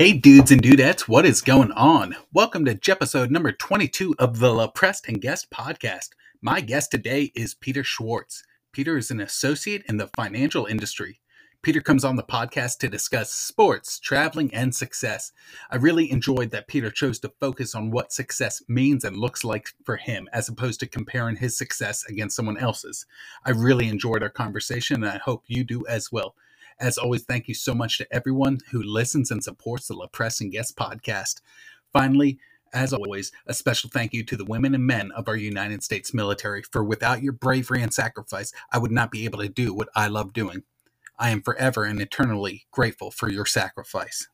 Hey, dudes and dudettes, what is going on? Welcome to episode number 22 of the LoPrest and Guest podcast. My guest today is Peter Schwartz. Peter is an associate in the financial industry. Peter comes on the podcast to discuss sports, traveling, and success. I really enjoyed that Peter chose to focus on what success means and looks like for him, as opposed to comparing his success against someone else's. I really enjoyed our conversation, and I hope you do as well. As always, thank you so much to everyone who listens and supports the LoPrest and Guest podcast. Finally, as always, a special thank you to the women and men of our United States military, for without your bravery and sacrifice, I would not be able to do what I love doing. I am forever and eternally grateful for your sacrifice.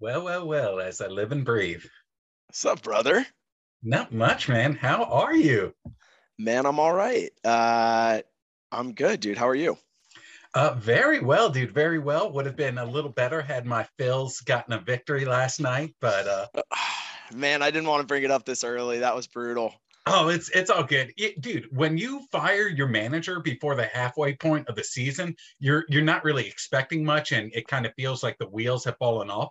Well, well, well, as I live and breathe. What's up, brother? Not much, man. How are you? Man, I'm all right. Uh, I'm good, dude. How are you? Uh, very well, dude. Very well. Would have been a little better had my Phils gotten a victory last night, but uh, man, I didn't want to bring it up this early. That was brutal. Oh, it's it's all good, it, dude. When you fire your manager before the halfway point of the season, you're you're not really expecting much, and it kind of feels like the wheels have fallen off.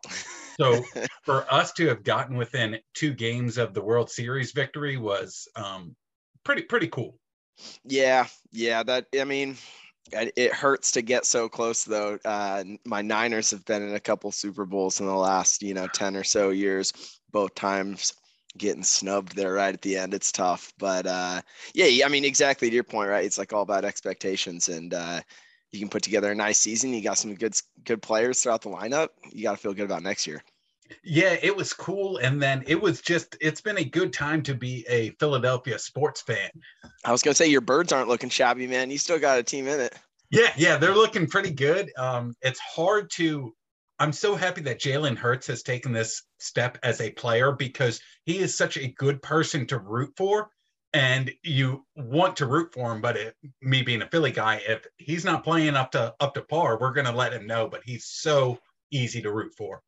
So for us to have gotten within two games of the World Series victory was um, pretty pretty cool. Yeah, yeah. That I mean, it hurts to get so close though. Uh, my Niners have been in a couple Super Bowls in the last you know ten or so years, both times getting snubbed there right at the end. It's tough, but uh, yeah, I mean, exactly to your point, right? It's like all about expectations, and uh, you can put together a nice season. You got some good good players throughout the lineup. You got to feel good about next year. Yeah, it was cool, and then it was just it's been a good time to be a Philadelphia sports fan. I was gonna say your birds aren't looking shabby, man. You still got a team in it. Yeah, yeah, they're looking pretty good. Um, it's hard to I'm so happy that Jalen Hurts has taken this step as a player because he is such a good person to root for. And you want to root for him, but it, me being a Philly guy, if he's not playing up to up to par, we're gonna let him know. But he's so easy to root for.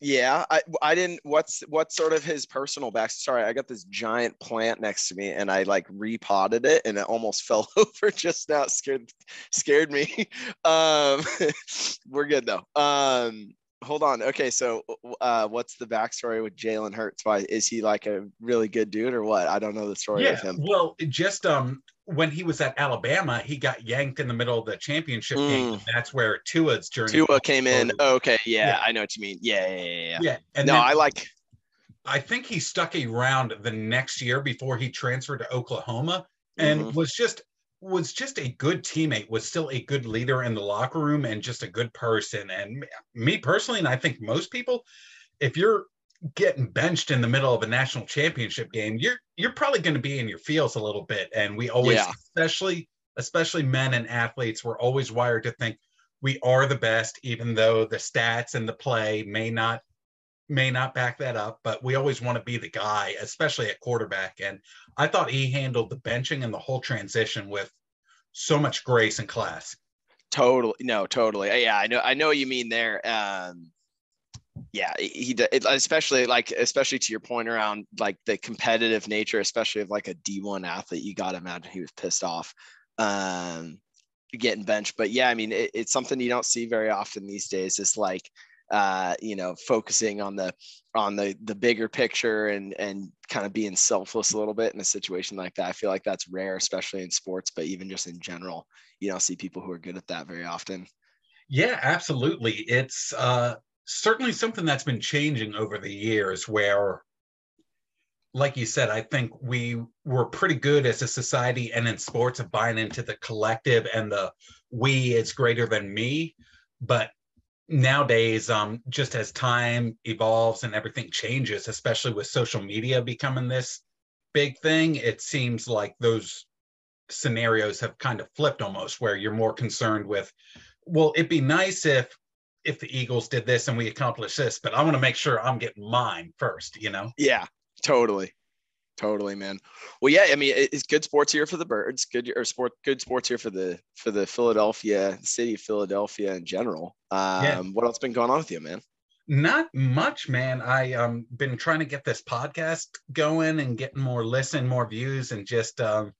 Yeah, I, I didn't. What's what's sort of his personal back? Sorry, I got this giant plant next to me, and I like repotted it, and it almost fell over just now. It scared scared me. Um, we're good though. Um, hold on. Okay, so uh, what's the backstory with Jalen Hurts? Why is he like a really good dude or what? I don't know the story yeah, of him. Well, just um, when he was at Alabama, he got yanked in the middle of the championship mm. game. That's where Tua's journey. Tua came in. okay, yeah, yeah, I know what you mean. Yeah, yeah, yeah. Yeah, and no, then, I like. I think he stuck around the next year before he transferred to Oklahoma, and mm-hmm. was just was just a good teammate. Was still a good leader in the locker room, and just a good person. And me personally, and I think most people, if you're getting benched in the middle of a national championship game, you're you're probably going to be in your feels a little bit. And we always, yeah. especially especially men and athletes, we're always wired to think we are the best, even though the stats and the play may not may not back that up. But we always want to be the guy, especially at quarterback. And I thought he handled the benching and the whole transition with so much grace and class. Totally, no, totally. Yeah, I know. I know what you mean there. Um, yeah, he especially like especially to your point around like the competitive nature, especially of like a D1 athlete. You got to imagine he was pissed off um, getting benched. But yeah, I mean, it, it's something you don't see very often these days. It's like uh, you know focusing on the on the the bigger picture and and kind of being selfless a little bit in a situation like that. I feel like that's rare, especially in sports, but even just in general, you don't see people who are good at that very often. Yeah, absolutely. It's uh, certainly something that's been changing over the years where like you said, I think we were pretty good as a society and in sports of buying into the collective and the we is greater than me. But nowadays, um, just as time evolves and everything changes, especially with social media becoming this big thing, it seems like those scenarios have kind of flipped almost, where you're more concerned with, well, it'd be nice if if the Eagles did this and we accomplished this, but I want to make sure I'm getting mine first, you know? Yeah, totally. Totally, man. Well, yeah, I mean, it's good sports here for the birds. Good or sport, good sports here for the for the Philadelphia, the city of Philadelphia in general. Um, yeah. What else been going on with you, man? Not much, man. I um been trying to get this podcast going and getting more listen, more views, and just um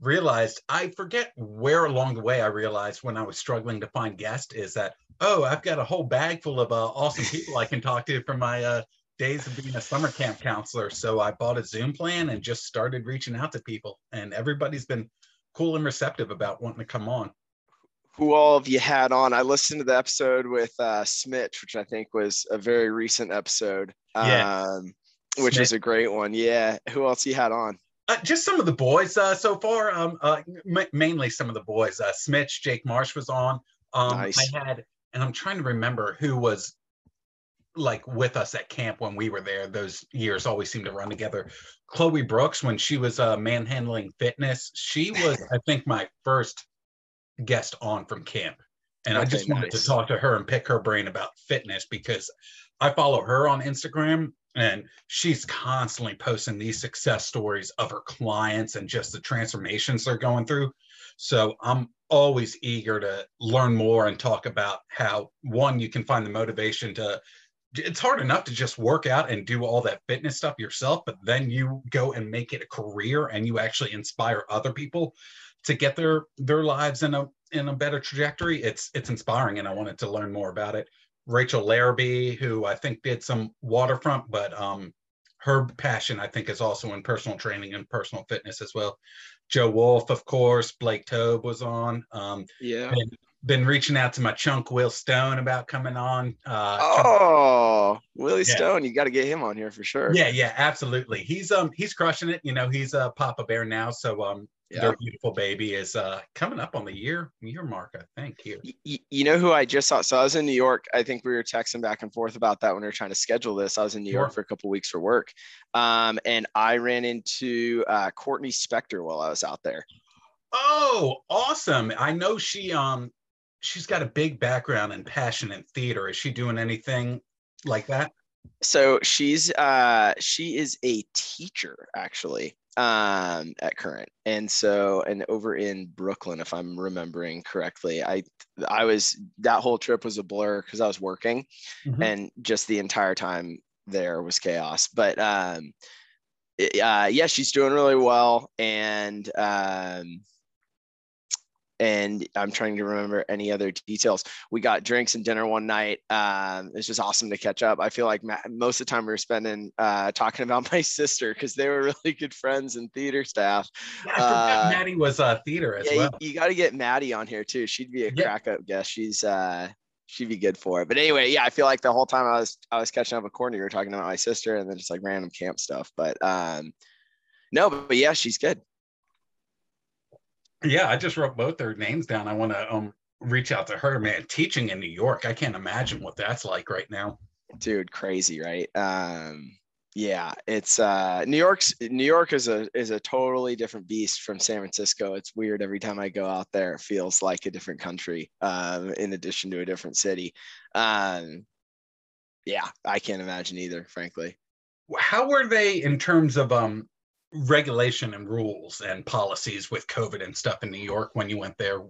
realized I forget where along the way I realized when I was struggling to find guests is that oh I've got a whole bag full of uh, awesome people I can talk to from my uh, days of being a summer camp counselor. So I bought a Zoom plan and just started reaching out to people, and everybody's been cool and receptive about wanting to come on. Who all have you had on? I listened to the episode with uh, Smitch, which I think was a very recent episode. Yeah. Um, which Smith. is a great one. Yeah. Who else you had on? Uh, just some of the boys uh, so far. Um, uh, m- mainly some of the boys. Uh, Smitch, Jake Marsh was on. Um, nice. I had, and I'm trying to remember who was like with us at camp when we were there. Those years always seem to run together. Chloe Brooks, when she was uh, manhandling fitness, she was, I think, my first guest on from camp. And I just wanted nice. to talk to her and pick her brain about fitness because I follow her on Instagram and she's constantly posting these success stories of her clients and just the transformations they're going through. So I'm always eager to learn more and talk about how one, you can find the motivation to it's hard enough to just work out and do all that fitness stuff yourself, but then you go and make it a career and you actually inspire other people to get their their lives in a in a better trajectory. It's it's inspiring, and I wanted to learn more about it. Rachel Larrabee, who I think did some waterfront, but um, her passion I think is also in personal training and personal fitness as well. Joe Wolf, of course. Blake Tobe was on. Um, yeah. And been reaching out to my chunk Will Stone about coming on. Uh, oh, Willie yeah. Stone, you got to get him on here for sure. Yeah, yeah, absolutely. He's um he's crushing it. You know, he's a Papa Bear now, so um yeah. their beautiful baby is uh coming up on the year year mark, I think. Here, you, you know who I just saw? So I was in New York. I think we were texting back and forth about that when we were trying to schedule this. I was in New sure. York for a couple weeks for work, um, and I ran into uh, Courtney Spector while I was out there. Oh, awesome! I know she um she's got a big background and passion in theater. Is she doing anything like that? So she's uh she is a teacher actually um at current. And so and over in brooklyn if i'm remembering correctly i i was that whole trip was a blur because i was working mm-hmm. and just the entire time there was chaos. But um uh yeah she's doing really well. And um and I'm trying to remember any other details. We got drinks and dinner one night. Um, it's just awesome to catch up. I feel like most of the time we were spending uh, talking about my sister because they were really good friends and theater staff. Yeah, uh, Maddie was uh, theater as yeah, well. You, you got to get Maddie on here too. She'd be a yeah. crack up guest. She's uh, she'd be good for it. But anyway, yeah, I feel like the whole time I was I was catching up with Courtney, we were talking about my sister and then just like random camp stuff. But um, no, but, but yeah, she's good. Yeah, I just wrote both their names down. I want to um reach out to her, man. Teaching in New York, I can't imagine what that's like right now. Dude, crazy, right? Um yeah, it's uh New York's New York is a is a totally different beast from San Francisco. It's weird every time I go out there, it feels like a different country, um, in addition to a different city. Um yeah, I can't imagine either, frankly. How were they in terms of um regulation and rules and policies with COVID and stuff in New York when you went there?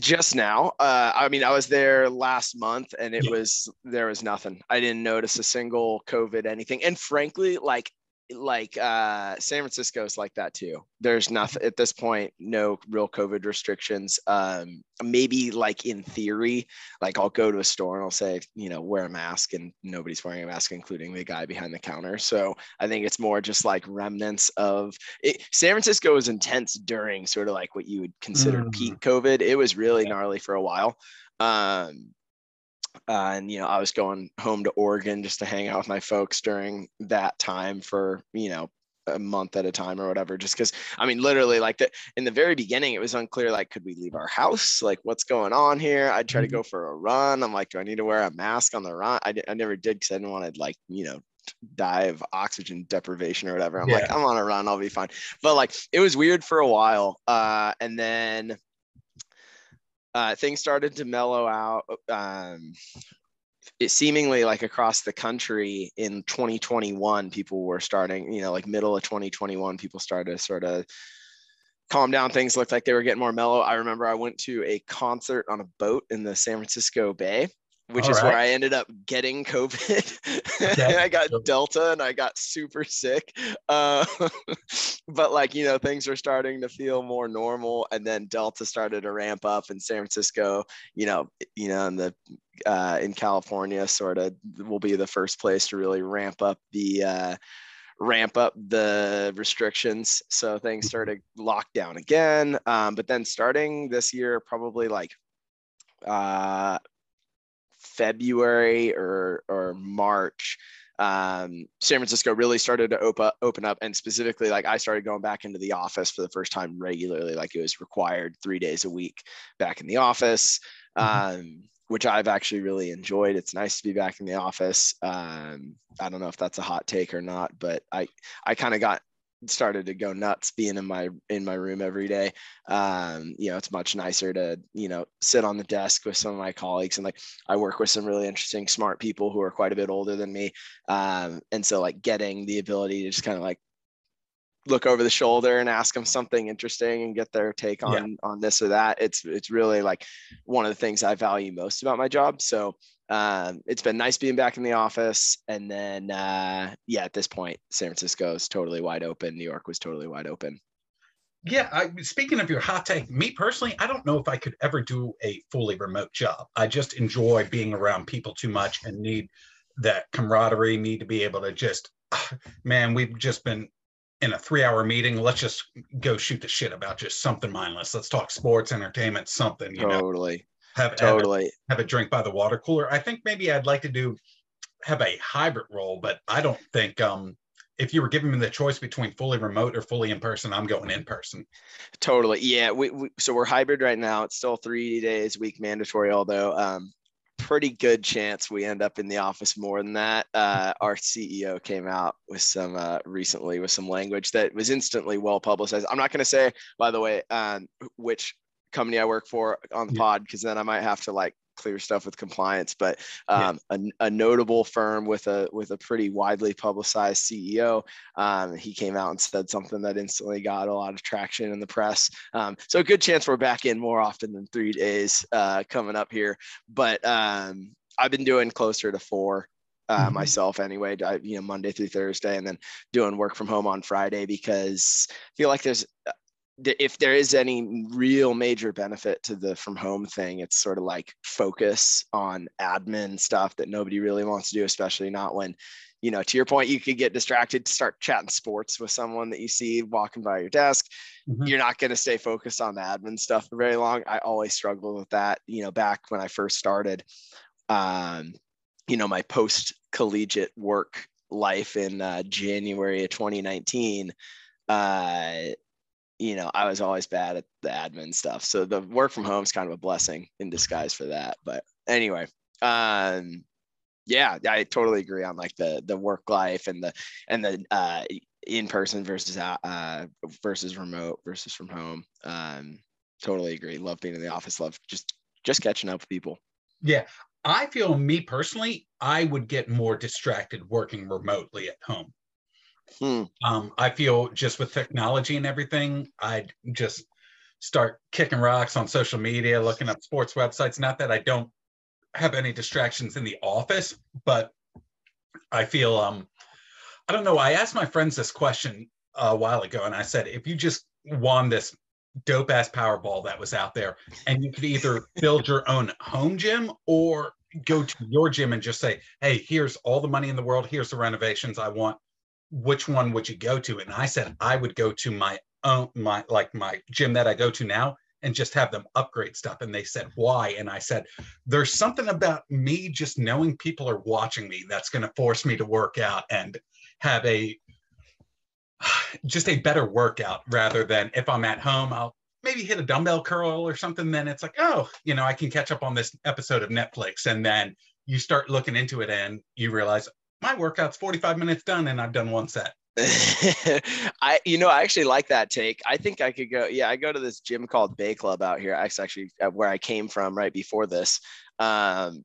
Just now. Uh, I mean, I was there last month and it yeah. was, there was nothing. I didn't notice a single COVID anything. And frankly, like like uh, San Francisco is like that too. There's nothing at this point, no real COVID restrictions. Um, maybe like in theory, like I'll go to a store and I'll say, you know, wear a mask and nobody's wearing a mask, including the guy behind the counter. So I think it's more just like remnants of it. San Francisco was intense during sort of like what you would consider mm. peak COVID. It was really gnarly for a while. Um, uh, and you know i was going home to oregon just to hang out with my folks during that time for you know a month at a time or whatever just because i mean literally like the, in the very beginning it was unclear like could we leave our house? Like what's going on here? I'd try to mm-hmm. go for a run. I'm like do i need to wear a mask on the run? I, I never did because i didn't want to like you know die of oxygen deprivation or whatever. I'm yeah. like i'm on a run. I'll be fine. But like it was weird for a while uh and then uh, things started to mellow out. Um, it seemingly like across the country in 2021 people were starting you know like middle of 2021 people started to sort of calm down things looked like they were getting more mellow i remember i went to a concert on a boat in the san francisco bay which All is right. where I ended up getting COVID. I got Delta and I got super sick. Uh, but like, you know, things were starting to feel more normal. And then Delta started to ramp up in San Francisco, you know, you know, in the, uh, in California sort of will be the first place to really ramp up the, uh, ramp up the restrictions. So things mm-hmm. started locked down again. Um, but then starting this year, probably like uh, February or or March, um, San Francisco really started to open open up, and specifically, like I started going back into the office for the first time regularly, like it was required three days a week back in the office, mm-hmm. um, which I've actually really enjoyed. It's nice to be back in the office. Um, I don't know if that's a hot take or not, but I I kind of got started to go nuts being in my in my room every day. Um you know it's much nicer to you know sit on the desk with some of my colleagues and like i work with some really interesting smart people who are quite a bit older than me. Um and so like getting the ability to just kind of like look over the shoulder and ask them something interesting and get their take on yeah. on this or that it's it's really like one of the things i value most about my job. So um, it's been nice being back in the office. And then, uh, yeah, at this point, San Francisco is totally wide open. New York was totally wide open. Yeah, I, speaking of your hot take, me personally, I don't know if I could ever do a fully remote job. I just enjoy being around people too much and need that camaraderie, need to be able to just, man, we've just been in a three hour meeting. Let's just go shoot the shit about just something mindless. Let's talk sports, entertainment, something, you know totally. know have totally have a, have a drink by the water cooler. I think maybe I'd like to do have a hybrid role, but I don't think um if you were giving me the choice between fully remote or fully in person, I'm going in person. Totally. Yeah. We, we, so we're hybrid right now. It's still three days a week mandatory, although um, pretty good chance we end up in the office more than that. Uh, our CEO came out with some uh, recently with some language that was instantly well publicized. I'm not going to say, by the way, um, which company I work for on the yeah. pod because then I might have to like clear stuff with compliance. But um, yeah. a, a, notable firm with a with a pretty widely publicized CEO, um, he came out and said something that instantly got a lot of traction in the press. Um, so a good chance we're back in more often than three days uh, coming up here. But um, I've been doing closer to four. Uh, mm-hmm. myself anyway, you know, Monday through Thursday, and then doing work from home on Friday because I feel like there's if there is any real major benefit to the from home thing, it's sort of like focus on admin stuff that nobody really wants to do, especially not when, you know, to your point, you could get distracted to start chatting sports with someone that you see walking by your desk. Mm-hmm. You're not going to stay focused on the admin stuff for very long. I always struggled with that, you know, back when I first started, um, you know, my post collegiate work life in uh, January of 2019. Uh, you know, I was always bad at the admin stuff. So the work from home is kind of a blessing in disguise for that. But anyway, um, yeah, I totally agree on like the the work life and the and the uh, in person versus uh, versus remote versus from home. Um, totally agree. Love being in the office. Love just just catching up with people. Yeah, I feel me personally, I would get more distracted working remotely at home. Hmm. Um, I feel just with technology and everything, I'd just start kicking rocks on social media, looking up sports websites. Not that I don't have any distractions in the office, but I feel um I don't know. I asked my friends this question a while ago, and I said, if you just won this dope ass Powerball that was out there, and you could either build your own home gym or go to your gym and just say, hey, here's all the money in the world, here's the renovations I want which one would you go to? And I said I would go to my own my like my gym that I go to now and just have them upgrade stuff. And they said, why? And I said, there's something about me just knowing people are watching me that's going to force me to work out and have a just a better workout rather than if I'm at home, I'll maybe hit a dumbbell curl or something. Then it's like, oh, you know, I can catch up on this episode of Netflix. And then you start looking into it and you realize, my workout's 45 minutes done and I've done one set. I, you know, I actually like that take. I think I could go. Yeah, I go to this gym called Bay Club out here. That's actually uh, where I came from right before this. Um,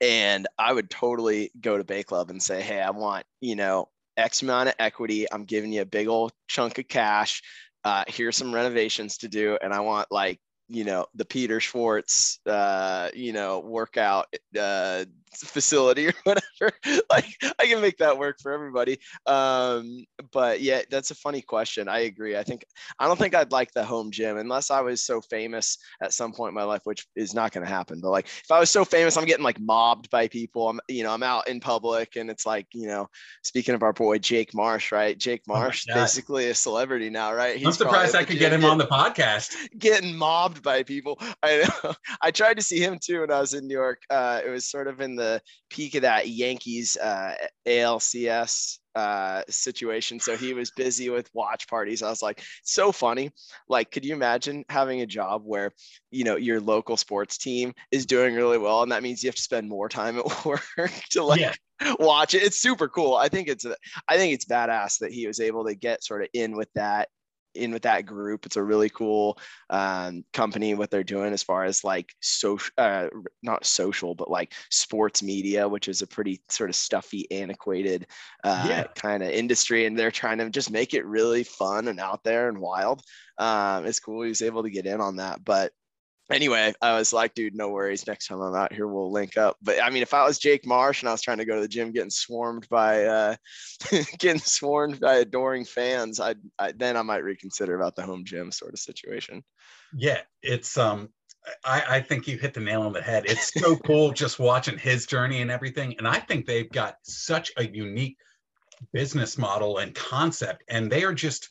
and I would totally go to Bay Club and say, Hey, I want, you know, X amount of equity. I'm giving you a big old chunk of cash. Uh, here's some renovations to do. And I want like you know the Peter Schwartz uh, you know workout uh, facility or whatever. like I can make that work for everybody. Um, but yeah, that's a funny question. I agree. I think I don't think I'd like the home gym unless I was so famous at some point in my life, which is not going to happen. But like if I was so famous, I'm getting like mobbed by people. I'm you know I'm out in public and it's like you know speaking of our boy Jake Marsh, right? Jake oh Marsh, oh basically a celebrity now, right? He's I'm surprised I could get him on the podcast. Getting mobbed by people. I know. I tried to see him too when I was in New York. Uh, it was sort of in the peak of that Yankees uh, ALCS uh, situation. So he was busy with watch parties. I was like, so funny. Like, could you imagine having a job where, you know, your local sports team is doing really well, and that means you have to spend more time at work to like yeah. watch it. It's super cool. I think it's, I think it's badass that he was able to get sort of in with that in with that group. It's a really cool um, company what they're doing as far as like social, uh, not social, but like sports media, which is a pretty sort of stuffy, antiquated uh, yeah. kind of industry, and they're trying to just make it really fun and out there and wild. Um, it's cool he was able to get in on that, but anyway, I was like, dude, no worries. Next time I'm out here, we'll link up. But I mean, if I was Jake Marsh and I was trying to go to the gym, getting swarmed by uh, getting swarmed by adoring fans, I'd, I then I might reconsider about the home gym sort of situation. Yeah, it's um, I, I think you hit the nail on the head. It's so cool just watching his journey and everything. And I think they've got such a unique business model and concept, and they are just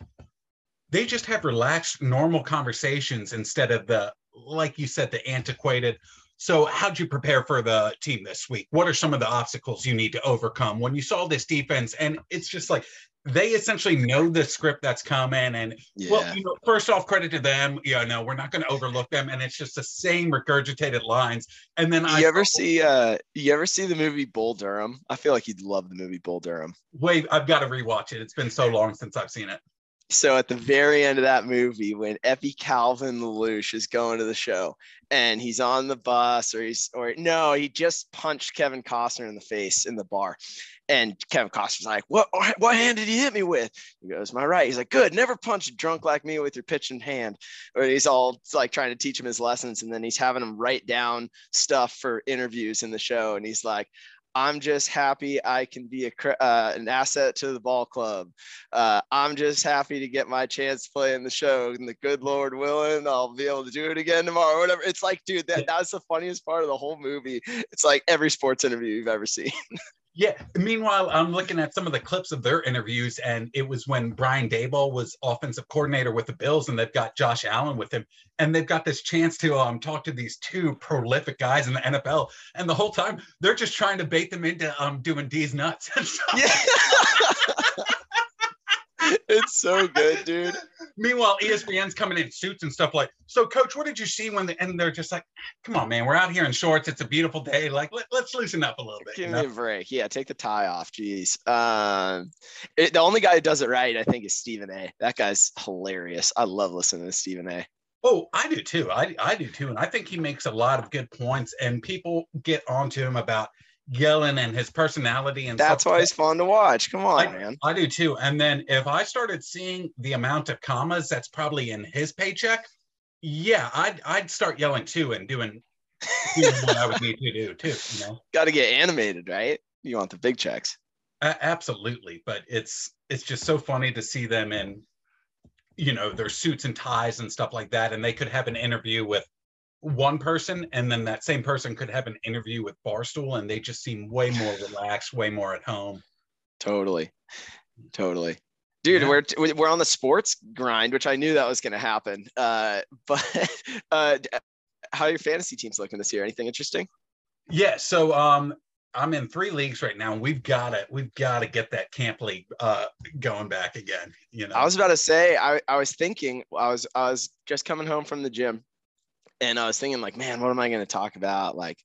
they just have relaxed normal conversations instead of the like you said, the antiquated. So, how'd you prepare for the team this week? What are some of the obstacles you need to overcome when you saw this defense? And it's just like they essentially know the script that's coming. And yeah. well, you know, first off, credit to them. Yeah, no, we're not going to overlook them. And it's just the same regurgitated lines. And then you I ever see uh you ever see the movie Bull Durham? I feel like you'd love the movie Bull Durham. Wait, I've got to rewatch it. It's been so long since I've seen it so at the very end of that movie, when Ebby Calvin LaLoosh is going to the show and he's on the bus or he's or no, he just punched Kevin Costner in the face in the bar. And Kevin Costner's like, What what hand did he hit me with? He goes, My right. He's like, Good, never punch a drunk like me with your pitching hand. Or he's all like trying to teach him his lessons. And then he's having him write down stuff for interviews in the show. And he's like, I'm just happy I can be a, uh, an asset to the ball club. Uh, I'm just happy to get my chance to play in the show. And the good Lord willing, I'll be able to do it again tomorrow. Whatever. It's like, dude, that, that's the funniest part of the whole movie. It's like every sports interview you've ever seen. Yeah. Meanwhile, I'm looking at some of the clips of their interviews, and it was when Brian Daboll was offensive coordinator with the Bills, and they've got Josh Allen with him, and they've got this chance to um, talk to these two prolific guys in the NFL, and the whole time they're just trying to bait them into um, doing D's nuts. yeah. it's so good, dude. Meanwhile, ESPN's coming in suits and stuff like, so coach, what did you see when the, and they're just like, come on, man, we're out here in shorts. It's a beautiful day. Like, let, us loosen up a little bit. Give you know? me a break. Yeah. Take the tie off. Jeez. Um, it, the only guy who does it right, I think is Stephen A. That guy's hilarious. I love listening to Stephen A. Oh, I do too. I, I do too. And I think he makes a lot of good points and people get onto him about – yelling and his personality and that's why he's fun to watch. Come on, I, man. I do too. And then if I started seeing the amount of commas that's probably in his paycheck, yeah, I'd I'd start yelling too and doing, doing what I would need to do too. You know, got to get animated, right? You want the big checks. Uh, absolutely, but it's it's just so funny to see them in, you know, their suits and ties and stuff like that, and they could have an interview with one person and then that same person could have an interview with barstool and they just seem way more relaxed way more at home. Totally. Totally. Dude yeah. we're we're on the sports grind which i knew that was going to happen. Uh, but uh, how are your fantasy teams looking this year? Anything interesting? Yeah so um i'm in three leagues right now and we've got to we've got to get that camp league uh going back again you know? I was about to say i i was thinking i was i was just coming home from the gym and I was thinking like, man, what am I going to talk about? Like,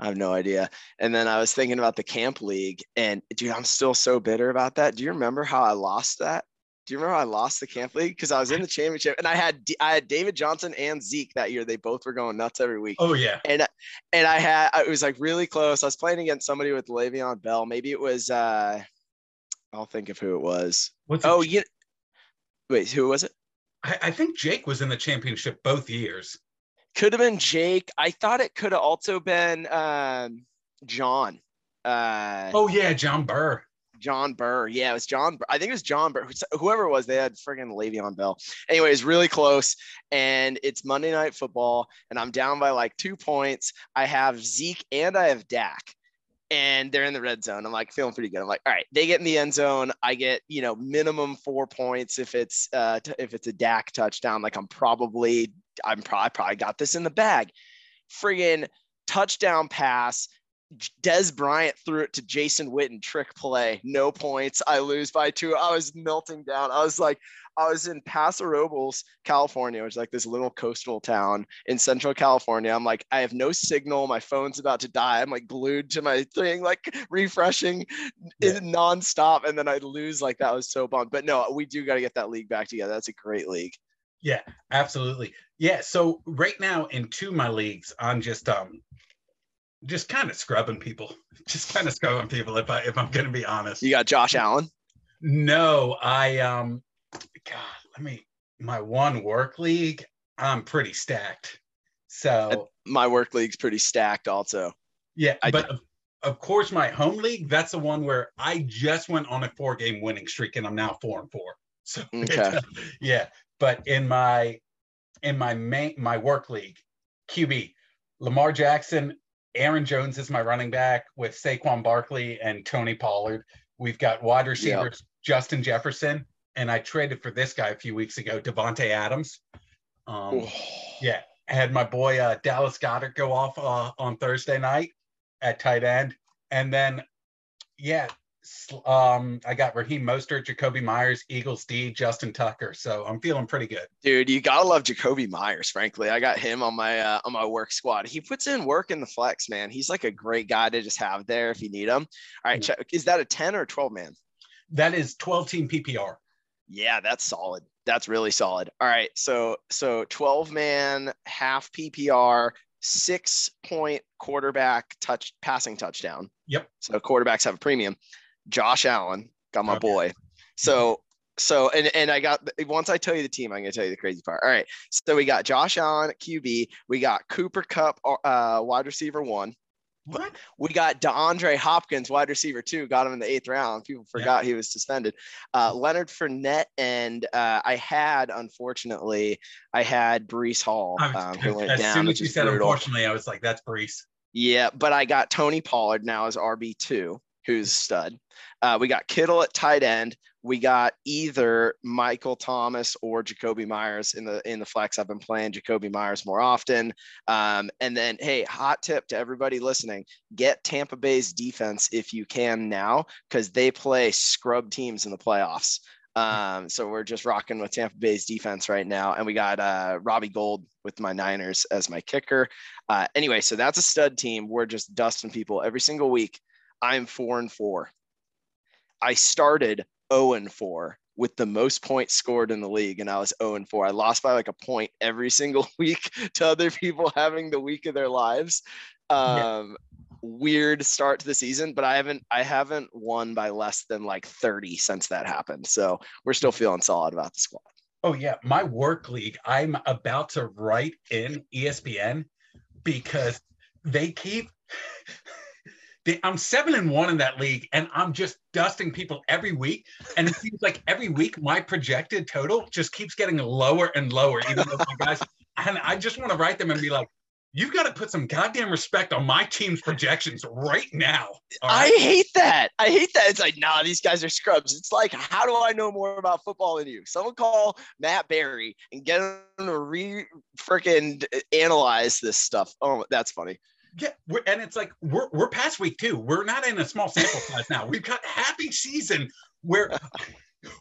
I have no idea. And then I was thinking about the camp league, and dude, I'm still so bitter about that. Do you remember how I lost that? Do you remember how I lost the camp league because I was in the championship and I had D- I had David Johnson and Zeke that year. They both were going nuts every week. Oh yeah. And and I had it was like really close. I was playing against somebody with Le'Veon Bell. Maybe it was uh I'll think of who it was. What's? Oh, you wait, who was it? I, I think Jake was in the championship both years. Could have been Jake. I thought it could have also been um, John. Uh, Oh yeah, John Burr. John Burr. Yeah, it was John. Burr. I think it was John Burr. Whoever it was, they had friggin' Le'Veon Bell. Anyways, really close. And it's Monday Night Football, and I'm down by like two points. I have Zeke and I have Dak, and they're in the red zone. I'm like feeling pretty good. I'm like, all right, they get in the end zone. I get you know minimum four points if it's uh t- if it's a Dak touchdown. Like I'm probably I'm probably probably got this in the bag. Friggin' touchdown pass. Dez Bryant threw it to Jason Witten, trick play, no points. I lose by two. I was melting down. I was like, I was in Paso Robles, California, which is like this little coastal town in Central California. I'm like, I have no signal. My phone's about to die. I'm like glued to my thing, like refreshing Yeah. nonstop. And then I lose. Like that was so bummed. But no, we do got to get that league back together. That's a great league. Yeah, absolutely. Yeah. So right now in two of my leagues, I'm just um just kind of scrubbing people. Just kind of scrubbing people if I if I'm gonna be honest. You got Josh Allen. No, I um God, let me my one work league, I'm pretty stacked. So My work league's pretty stacked also. yeah, I but of, of course my home league, that's the one where I just went on a four game winning streak and I'm now four and four. So Okay. yeah, but in my in my main my work league, QB, Lamar Jackson, Aaron Jones is my running back with Saquon Barkley and Tony Pollard. We've got wide receivers Justin Jefferson, and I traded for this guy a few weeks ago, Davante Adams. Um, yeah, I had my boy uh, Dallas Goedert go off uh, on Thursday night at tight end, and then yeah, um, I got Raheem Mostert, Jakobi Meyers, Eagles D, Justin Tucker. So I'm feeling pretty good. Dude, you gotta love Jakobi Meyers. Frankly, I got him on my uh, on my work squad. He puts in work in the flex, man. He's like a great guy to just have there if you need him. All right, check. is that a ten or a twelve man? That is 12 team PPR. Yeah, that's solid. That's really solid. All right, so so twelve man, half PPR, six point quarterback touch passing touchdown. Yep. So quarterbacks have a premium. Josh Allen got my Okay. boy. So so and and I got once I tell you the team, I'm gonna tell you the crazy part. All right. So we got Josh Allen at QB. We got Cooper Kupp, uh, wide receiver one. What? We got DeAndre Hopkins, wide receiver two. Got him in the eighth round. People forgot he was suspended. Uh, Leonard Fournette and uh, I had, unfortunately, I had Breece Hall, was- um, who went as down, soon as you said brutal. unfortunately, I was like, that's Breece. Yeah, but I got Tony Pollard now as RB two, who's stud. Uh, we got Kittle at tight end. We got either Michael Thomas or Jakobi Meyers in the in the flex. I've been playing Jakobi Meyers more often. Um, and then, hey, hot tip to everybody listening: get Tampa Bay's defense if you can now, because they play scrub teams in the playoffs. Um, so we're just rocking with Tampa Bay's defense right now, and we got uh, Robbie Gould with my Niners as my kicker. Uh, anyway, so that's a stud team. We're just dusting people every single week. I'm four and four. I started 0 and 4 with the most points scored in the league, and I was 0 and 4. I lost by like a point every single week to other people having the week of their lives. Um, Weird start to the season, but I haven't I haven't won by less than like 30 since that happened. So we're still feeling solid about the squad. Oh yeah, my work league. I'm about to write in ESPN because they keep. They, I'm seven and one in that league, and I'm just dusting people every week. And it seems like every week my projected total just keeps getting lower and lower, even though my guys. And I just want to write them and be like, "You've got to put some goddamn respect on my team's projections right now." all I hate that. I hate that. It's like, nah, these guys are scrubs. It's like, how do I know more about football than you? Someone call Matt Berry and get him to re freaking analyze this stuff. Oh, that's funny. Yeah, we're, and it's like we're we're past week two. We're not in a small sample size now. We've got happy season where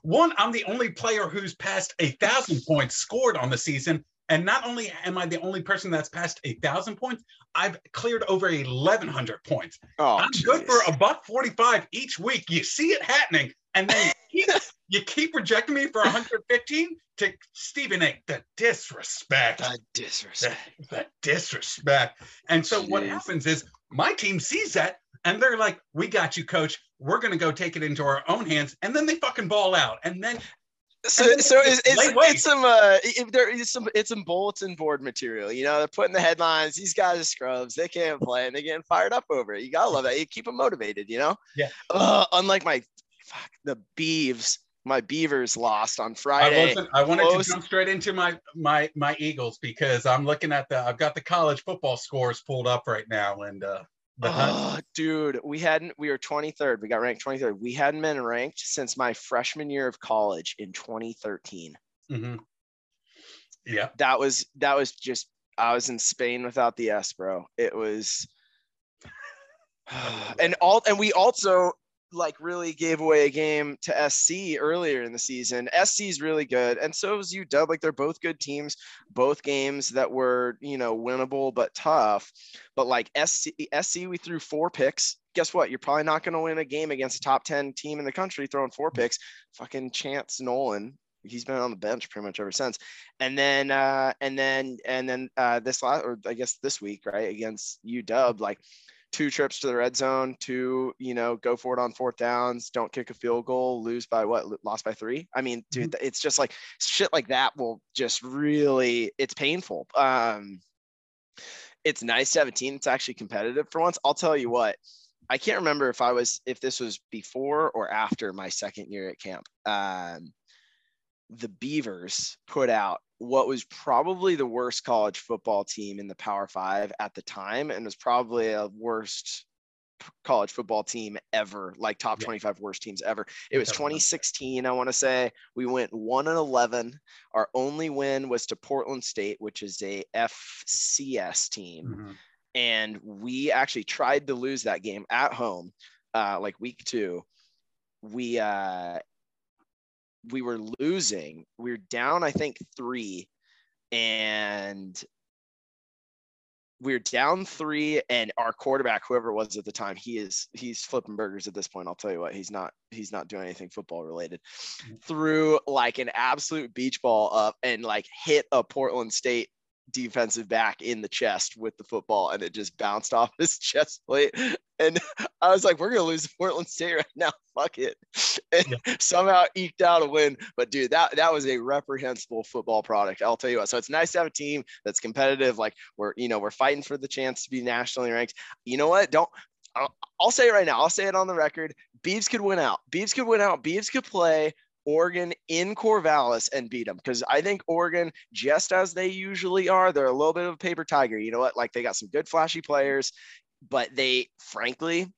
one, I'm the only player who's passed a thousand points scored on the season, and not only am I the only person that's passed a thousand points, I've cleared over eleven hundred points. Oh, I'm good for a buck forty-five each week. You see it happening. And then you keep, you keep rejecting me for 115 to Stephen A. The disrespect. The disrespect. The, the disrespect. And so what happens is my team sees that and they're like, "We got you, coach. We're gonna go take it into our own hands." And then they fucking ball out. And then So, And so it's it's, it's, some uh, if there is some it's some bulletin board material. You know, they're putting the headlines. These guys are scrubs. They can't play, and they're getting fired up over it. You gotta love that. You keep them motivated. You know. Yeah. Uh, unlike my fuck the Beavs, my Beavers lost on I Friday. wasn't. I wanted Close. to jump straight into my my my Eagles because I'm looking at the. I've got the college football scores pulled up right now, and uh, the Oh, dude, we hadn't. We were 23rd. We got ranked 23rd. We hadn't been ranked since my freshman year of college in 2013. Mhm. yeah, That was that was just. I was in Spain without the S, bro. It was. and all and we also like really gave away a game to SC earlier in the season. SC is really good, and so is UW. Like they're both good teams, both games that were you know winnable but tough. But like SC, SC, we threw four picks. Guess what? You're probably not going to win a game against a top ten team in the country throwing four picks. Fucking Chance Nolan. He's been on the bench pretty much ever since. And then, uh, and then, and then uh, this last, or I guess this week, right against UW, like two trips to the red zone, two, you know, go for it on fourth downs, don't kick a field goal, lose by what, lost by three. I mean, dude, it's just like shit like that will just really, it's painful. Um, it's nice to have a team that's actually competitive for once. I'll tell you what, I can't remember if I was, if this was before or after my second year at camp. Um, the Beavers put out what was probably the worst college football team in the Power Five at the time, and was probably a worst college football team ever, like top Yeah. 25 worst teams ever. It was 2016, I want to say. We went 1 and 11. Our only win was to Portland State, which is a FCS team Mhm. and we actually tried to lose that game at home uh like week two we uh we were losing we were down i think three and we're down three and our quarterback whoever it was at the time he is he's flipping burgers at this point. I'll tell you what he's not he's not doing anything football related. Mm-hmm. Threw like an absolute beach ball up and like hit a portland state defensive back in the chest with the football and it just bounced off his chest plate. And I was like, we're gonna lose to Portland State right now. Fuck it. And somehow eked out a win. But dude, that that was a reprehensible football product. I'll tell you what. So it's nice to have a team that's competitive. Like we're, you know, we're fighting for the chance to be nationally ranked. You know what? Don't I'll, I'll say it right now. I'll say it on the record. Beavs could win out. Beavs could win out. Beavs could play Oregon in Corvallis and beat them because I think Oregon, just as they usually are, they're a little bit of a paper tiger. You know what? Like they got some good flashy players, but they, frankly,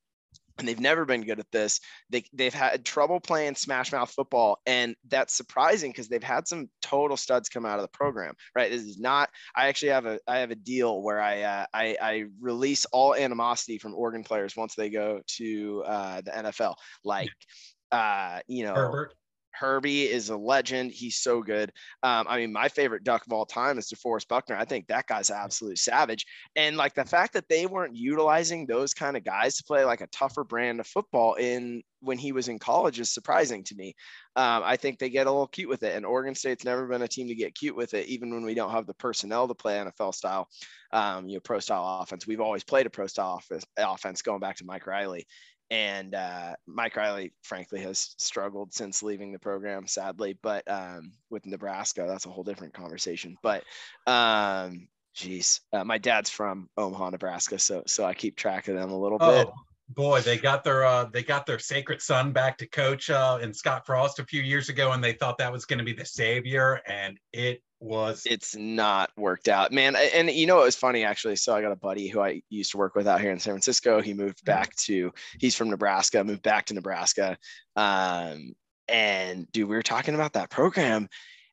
and they've never been good at this. They they've had trouble playing smash mouth football, and that's surprising because they've had some total studs come out of the program. Right? This is not. I actually have a I have a deal where I uh, I, I release all animosity from Oregon players once they go to uh, the NFL. Like, uh, you know, Herbert. Herbie is a legend. He's so good. Um, I mean, my favorite duck of all time is DeForest Buckner. I think that guy's absolute savage. And like the fact that they weren't utilizing those kind of guys to play like a tougher brand of football in when he was in college is surprising to me. Um, I think they get a little cute with it. And Oregon State's never been a team to get cute with it, even when we don't have the personnel to play NFL style, um, you know, pro style offense. We've always played a pro style offense, offense going back to Mike Riley and uh, Mike Riley, frankly, has struggled since leaving the program, sadly. But um, with Nebraska, that's a whole different conversation. But um, geez, uh, my dad's from Omaha, Nebraska, so so I keep track of them a little bit. Oh boy, they got their uh, they got their sacred son back to coach uh, in Scott Frost a few years ago, and they thought that was going to be the savior, and it was. It's not worked out, man. And you know, it was funny actually. So I got a buddy who I used to work with out here in San Francisco. He moved back to, he's from Nebraska, moved back to Nebraska. Um, and dude, we were talking about that program.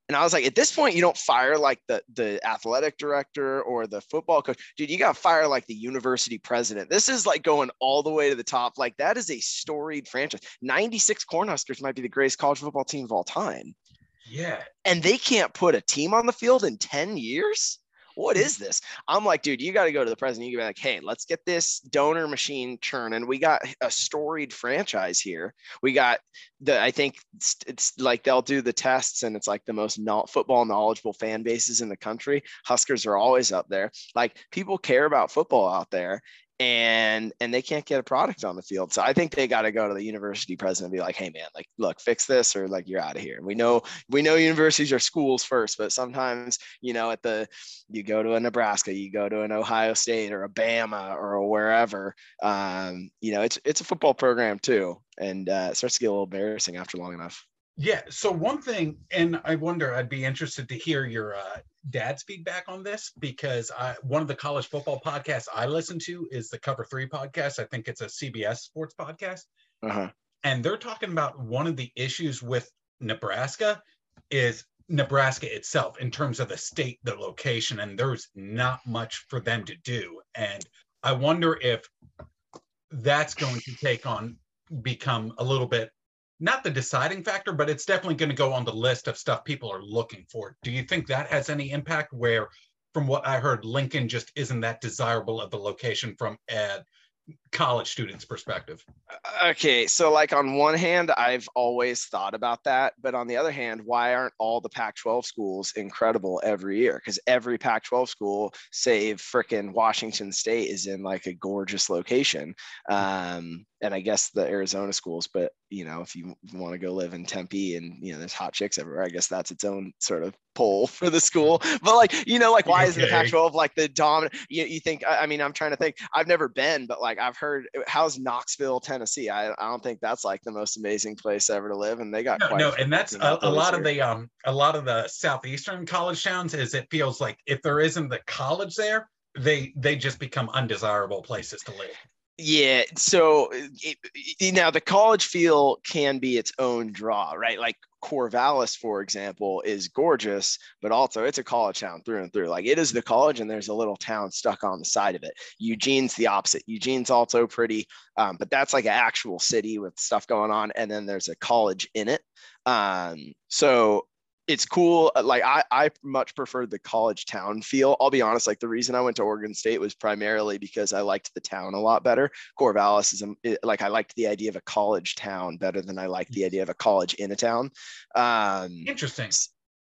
And I was like, at this point, you don't fire like the the athletic director or the football coach, dude. You got to fire like the university president. This is like going all the way to the top. Like that is a storied franchise. Ninety six Cornhuskers might be the greatest college football team of all time yeah, and they can't put a team on the field in 10 years what is this? I'm like, dude, you got to go to the president. You can be like, hey, let's get this donor machine churning. We got a storied franchise here. We got the, I think it's, it's like they'll do the tests and it's like the most not football knowledgeable fan bases in the country. Huskers are always up there. Like people care about football out there and and they can't get a product on the field. So I think they got to go to the university president and be like, "Hey man, like look, fix this or like you're out of here." We know we know universities are schools first, but sometimes, you know, at the you go to a Nebraska, you go to an Ohio State or a Bama or wherever, um, you know, it's it's a football program too, and uh, it starts to get a little embarrassing after long enough. Yeah. So one thing, and I wonder, I'd be interested to hear your uh, dad's feedback on this because I, one of the college football podcasts I listen to is the Cover Three podcast. I think it's a CBS sports podcast, uh-huh. and they're talking about one of the issues with Nebraska is Nebraska itself in terms of the state, the location, and there's not much for them to do. And I wonder if that's going to take on become a little bit not the deciding factor, but it's definitely going to go on the list of stuff people are looking for. Do you think that has any impact? Where, from what I heard, Lincoln just isn't that desirable of a location from a college student's perspective? Okay, so like on one hand, I've always thought about that, but on the other hand, why aren't all the Pac-12 schools incredible every year? Because every Pac-12 school, save frickin' Washington State, is in like a gorgeous location. Um, and I guess the Arizona schools, but you know, if you want to go live in Tempe and you know, there's hot chicks everywhere, I guess that's its own sort of pull for the school. But like, you know, like why okay. is the Pac-12 like the dominant? You, you think? I mean, I'm trying to think. I've never been, but like I've heard. How's Knoxville, Tennessee? I, I don't think that's like the most amazing place ever to live, and they got no, no and that's a, a lot here. of the um a lot of the southeastern college towns. Is it feels like if there isn't the college there, they they just become undesirable places to live. Yeah. So it, it, now the college feel can be its own draw, right? Like Corvallis, for example, is gorgeous, but also it's a college town through and through. Like it is the college, and there's a little town stuck on the side of it. Eugene's the opposite. Eugene's also pretty, um, but that's like an actual city with stuff going on, and then there's a college in it. Um, so it's cool. Uh, like I, I much preferred the college town feel. I'll be honest. Like the reason I went to Oregon State was primarily because I liked the town a lot better. Corvallis is a, like I liked the idea of a college town better than I liked the idea of a college in a town. Um, Interesting.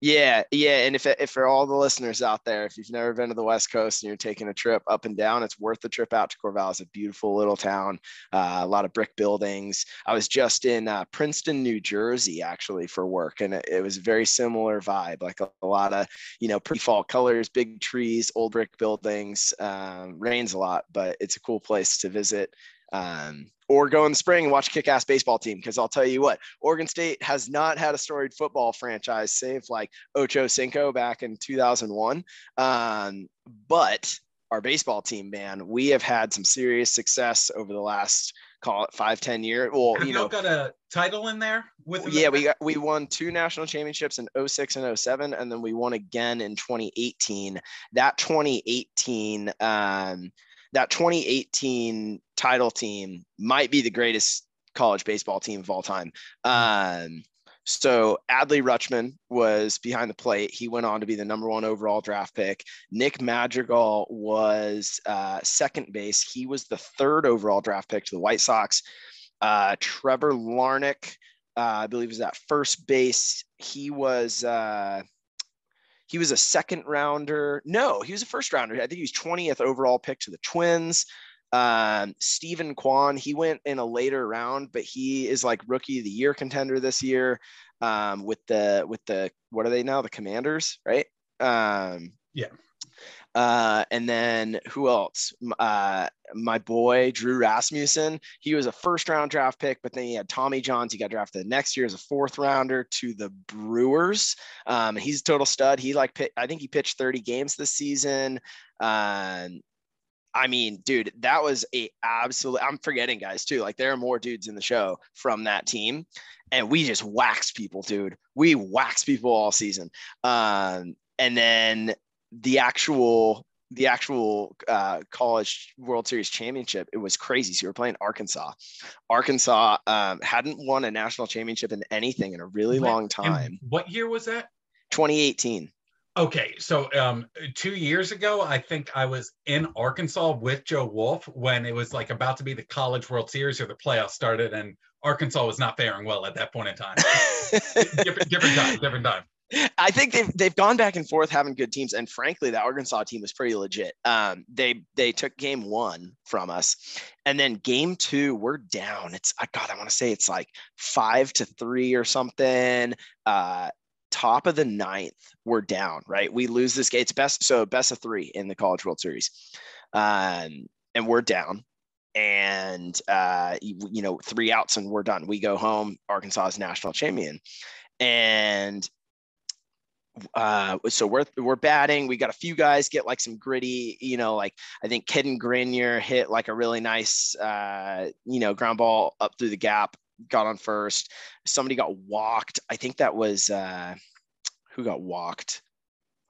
Yeah, yeah, and if if for all the listeners out there, if you've never been to the West Coast and you're taking a trip up and down, it's worth the trip out to Corvallis. A beautiful little town, uh, a lot of brick buildings. I was just in uh, Princeton, New Jersey, actually for work, and it, it was a very similar vibe, like a, a, lot of you know pretty fall colors, big trees, old brick buildings. Um, rains a lot, but it's a cool place to visit. Um, or go in the spring and watch kick-ass baseball team because I'll tell you what, Oregon State has not had a storied football franchise save like Ocho Cinco back in 2001. Um, but our baseball team, man, we have had some serious success over the last call it five, 10 years. Well, have you know, got a title in there with yeah, we got we won two national championships in 06 and 07, and then we won again in 2018. That 2018 um that 2018 title team might be the greatest college baseball team of all time. Um, so Adley Rutschman was behind the plate. He went on to be the number one overall draft pick. Nick Madrigal was uh, second base. He was the third overall draft pick to the White Sox. Uh, Trevor Larnach, uh, I believe, was at first base. He was uh, he was a second rounder. No, he was a first rounder. I think he was 20th overall pick to the Twins. Um, Steven Kwan, he went in a later round, but he is like rookie of the year contender this year. Um, with the with the what are they now? The Commanders, right? Um, yeah. Uh, and then who else? Uh, my boy Drew Rasmussen. He was a first round draft pick, but then he had Tommy Johns. He got drafted next year as a fourth rounder to the Brewers. Um, he's a total stud. He like I think he pitched 30 games this season. Um, I mean, dude, that was a absolute. I'm forgetting guys too. Like there are more dudes in the show from that team, and we just wax people, dude. We wax people all season. Um, and then the actual the actual uh, college World Series championship, it was crazy. So we were playing Arkansas. Arkansas um, hadn't won a national championship in anything in a really long time. what year was that? 2018. Okay, so um, two years ago, I think I was in Arkansas with Joe Wolf when it was like about to be the College World Series or the playoffs started, and Arkansas was not faring well at that point in time. different, different time, different time. I think they've they've gone back and forth having good teams, and frankly, the Arkansas team was pretty legit. Um, they they took game one from us, and then game two we're down. It's I God, I want to say it's like five to three or something. Uh, top of the ninth, we're down. Right, we lose this game. It's best so best of three in the College World Series, um, and we're down and uh, you, know three outs and we're done we go home arkansas is national champion and uh, so we're we're batting. We got a few guys get like some gritty, you know, like I think Cadyn Grenier hit like a really nice, uh, you know, ground ball up through the gap, got on first. Somebody got walked. I think that was uh, who got walked.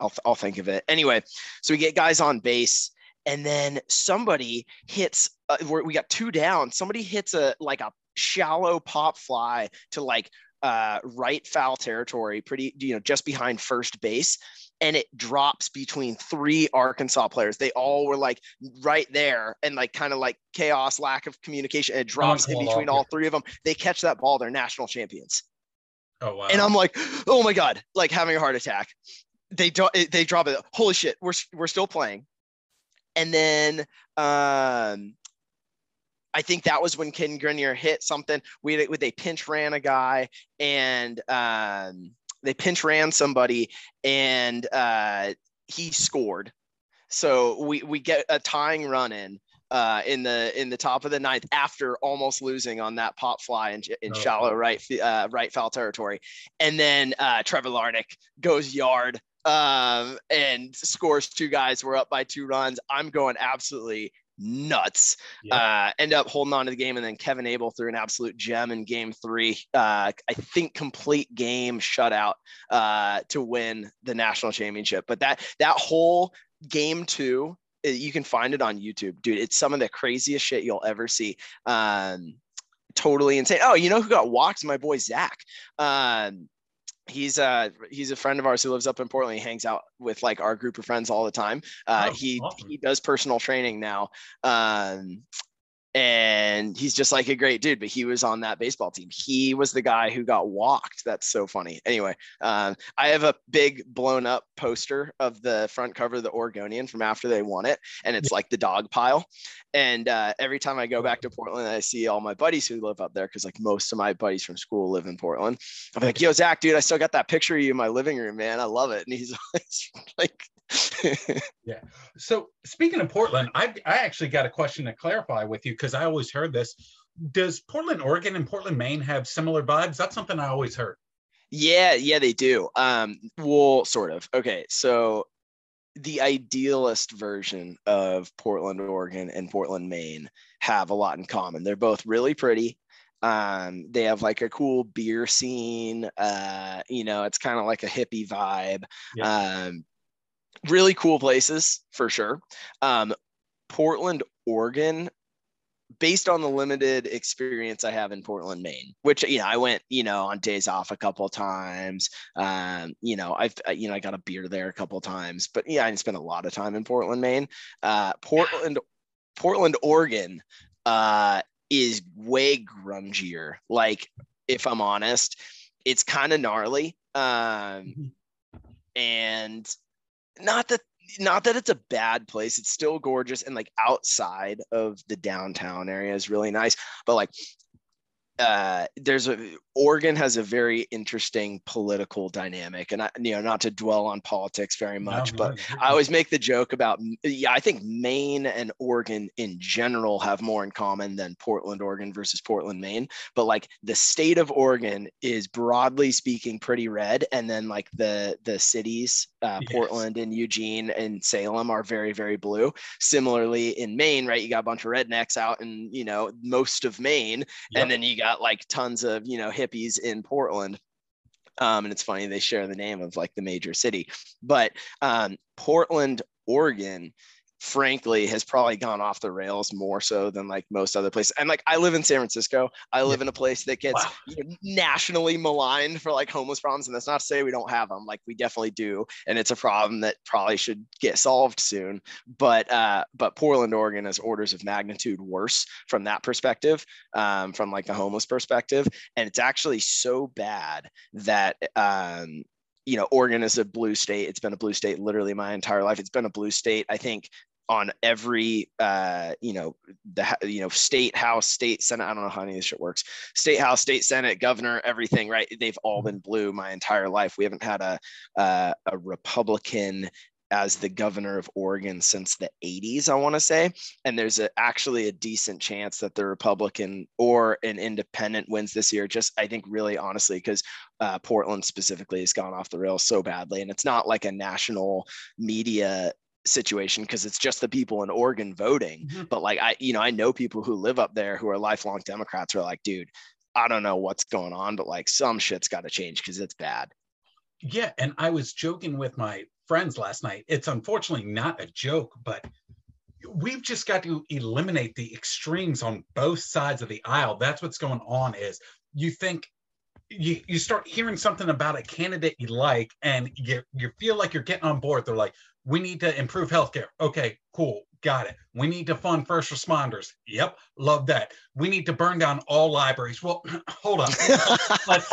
I'll I'll think of it anyway. So we get guys on base, and then somebody hits. Uh, we got two down. Somebody hits a like a shallow pop fly to like uh, right foul territory, pretty, you know, just behind first base. And it drops between three Arkansas players. They all were like right there and like kind of like chaos, lack of communication. And it drops in between all three of them. They catch that ball. They're national champions. Oh, wow. And I'm like, oh my God, like having a heart attack. They don't, they drop it. Holy shit. We're, we're still playing. And then um, I think that was when Cadyn Grenier hit something. We they pinch ran a guy and um, they pinch ran somebody and uh, he scored. So we we get a tying run in uh, in the in the top of the ninth after almost losing on that pop fly in, in oh, shallow right uh, right foul territory, and then uh, Trevor Larnach goes yard um, and scores two guys. We're up by two runs. I'm going absolutely nuts. Yeah. Uh, end up holding on to the game, and then Kevin Abel threw an absolute gem in Game Three. Uh, I think complete game shutout uh, to win the national championship. But that that whole Game Two, uh, you can find it on YouTube, dude. It's some of the craziest shit you'll ever see. Um, totally insane. Oh, you know who got walked? My boy Zach. Um, he's uh he's a friend of ours who lives up in Portland. He hangs out with like our group of friends all the time. Uh, oh, he awesome. he does personal training now. Um, and he's just like a great dude but he was on that baseball team. He was the guy who got walked. That's so funny. Anyway um, i have a big blown up poster of the front cover of the oregonian from after they won it and it's like the dog pile. And uh, every time i go back to portland i see all my buddies who live up there because like most of my buddies from school live in portland. I'm like yo zach dude i still got that picture of you in my living room man. I love it. And he's like yeah. So speaking of Portland, I I actually got a question to clarify with you because I always heard this. Does Portland, Oregon, and Portland, Maine have similar vibes? That's something I always heard. Yeah, yeah, they do. Um, well, sort of. Okay, so the idealist version of Portland, Oregon, and Portland, Maine have a lot in common. They're both really pretty. Um, they have like a cool beer scene. Uh, you know, it's kind of like a hippie vibe. Yeah. Um, really cool places for sure. Um, Portland, Oregon, based on the limited experience I have in Portland, Maine, which you know I went you know on days off a couple times. Um, you know I've you know I got a beer there a couple times, but yeah I didn't spend a lot of time in Portland, Maine. Uh, Portland, Portland, Oregon, uh, is way grungier. Like if I'm honest, it's kind of gnarly. Um, mm-hmm. and not that not that it's a bad place. It's still gorgeous and like outside of the downtown area is really nice. But like uh, there's a Oregon has a very interesting political dynamic, and I, you know, not to dwell on politics very much, no, but I always make the joke about, yeah, I think Maine and Oregon in general have more in common than Portland, Oregon versus Portland, Maine. But like the state of Oregon is broadly speaking pretty red, and then like the the cities, uh, yes. Portland and Eugene and Salem are very very blue. Similarly in Maine, right, you got a bunch of rednecks out in you know most of Maine, yep. and then you got like tons of you know hippies in Portland. Um, and it's funny they share the name of like the major city, but um, Portland, Oregon frankly has probably gone off the rails more so than like most other places. And like I live in San Francisco. I live yeah. in a place that gets wow. you know, nationally maligned for like homeless problems. And that's not to say we don't have them. Like we definitely do. And it's a problem that probably should get solved soon. But uh, but Portland, Oregon is orders of magnitude worse from that perspective, um, from like the homeless perspective. And it's actually so bad that um, you know, Oregon is a blue state. It's been a blue state literally my entire life. It's been a blue state. I think on every uh, you know the you know state house state senate i don't know how any of this shit works state house state senate governor everything right they've all been blue my entire life we haven't had a a republican as the governor of Oregon since the 80s, I want to say. And there's a, actually a decent chance that the Republican or an independent wins this year. Just, I think, really honestly, because uh, Portland specifically has gone off the rails so badly. And it's not like a national media situation because it's just the people in Oregon voting. Mm-hmm. But like I, you know, I know people who live up there who are lifelong Democrats who are like, dude, I don't know what's going on, but like some shit's got to change because it's bad. Yeah, and I was joking with my friends last night. It's unfortunately not a joke, but we've just got to eliminate the extremes on both sides of the aisle. That's what's going on is you think you, you start hearing something about a candidate you like and you, you feel like you're getting on board. They're like, we need to improve healthcare. Okay, cool. Got it. We need to fund first responders. Yep, love that. We need to burn down all libraries. Well, hold on. let's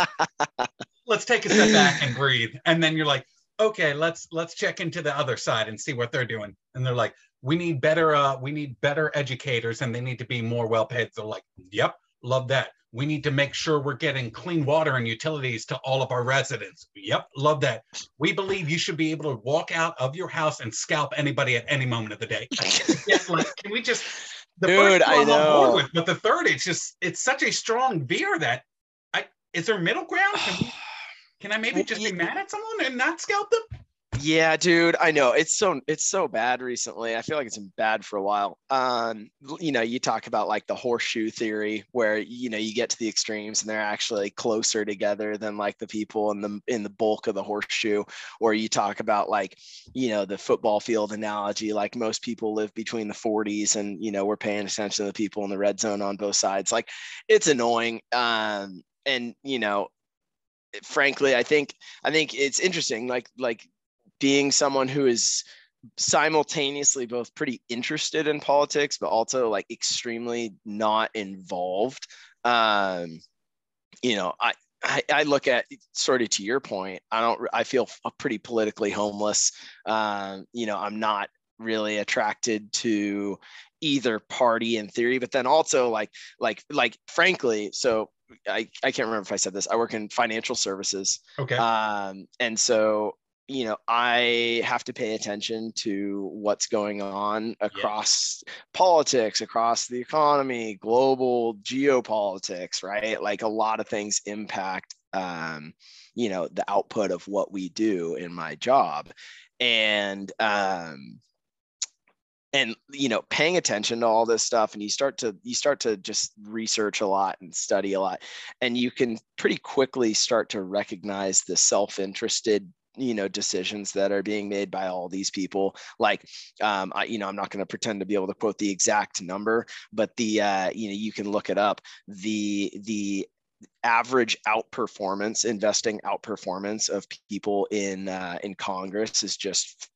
let's take a step back and breathe. And then you're like, okay, let's let's check into the other side and see what they're doing. And they're like, we need better uh we need better educators and they need to be more well paid. They're like, yep, love that. We need to make sure we're getting clean water and utilities to all of our residents. Yep, love that. We believe you should be able to walk out of your house and scalp anybody at any moment of the day. yeah, like, can we just the Dude, I know. With, but the third, it's just it's such a strong veer that I is there middle ground? Can, we, can I maybe just be mad at someone and not scalp them? Yeah, dude, I know it's so it's so bad recently. I feel like it's been bad for a while. Um, you know, you talk about like the horseshoe theory, where you know you get to the extremes and they're actually closer together than like the people in the in the bulk of the horseshoe. Or you talk about like you know the football field analogy, like most people live between the 40s, and you know we're paying attention to the people in the red zone on both sides. Like it's annoying. Um, and you know frankly i think i think it's interesting like like being someone who is simultaneously both pretty interested in politics but also like extremely not involved um you know i I, I look at sort of to your point. I don't. I feel pretty politically homeless. Um, you know, I'm not really attracted to either party in theory, but then also like like like frankly, so I, I can't remember if I said this. I work in financial services. Okay. Um, and so you know i have to pay attention to what's going on across yeah. politics across the economy global geopolitics right like a lot of things impact um, you know the output of what we do in my job and um, and you know paying attention to all this stuff and you start to you start to just research a lot and study a lot and you can pretty quickly start to recognize the self-interested you know decisions that are being made by all these people like um, I, you know i'm not going to pretend to be able to quote the exact number but the uh, you know you can look it up. The the average outperformance investing outperformance of people in uh, in congress is just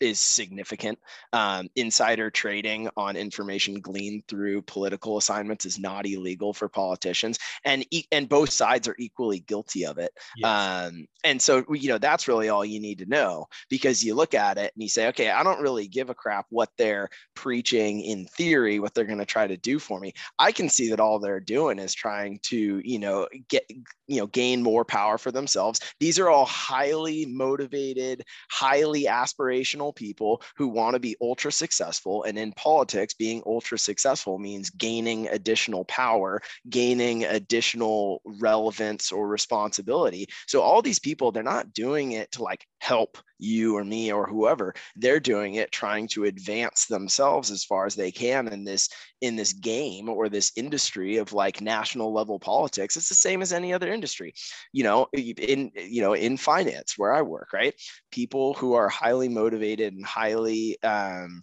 is significant. Um, insider trading on information gleaned through political assignments is not illegal for politicians, and and both sides are equally guilty of it. Yes. Um, and so you know that's really all you need to know because you look at it and you say, okay, I don't really give a crap what they're preaching in theory, what they're going to try to do for me. I can see that all they're doing is trying to you know get you know gain more power for themselves. These are all highly motivated, highly aspirational people who want to be ultra successful. And in politics, being ultra successful means gaining additional power, gaining additional relevance or responsibility. So all these people, they're not doing it to like help you or me or whoever they're doing it trying to advance themselves as far as they can in this in this game or this industry of like national level politics it's the same as any other industry. You know in you know in finance where i work right? People who are highly motivated and highly um,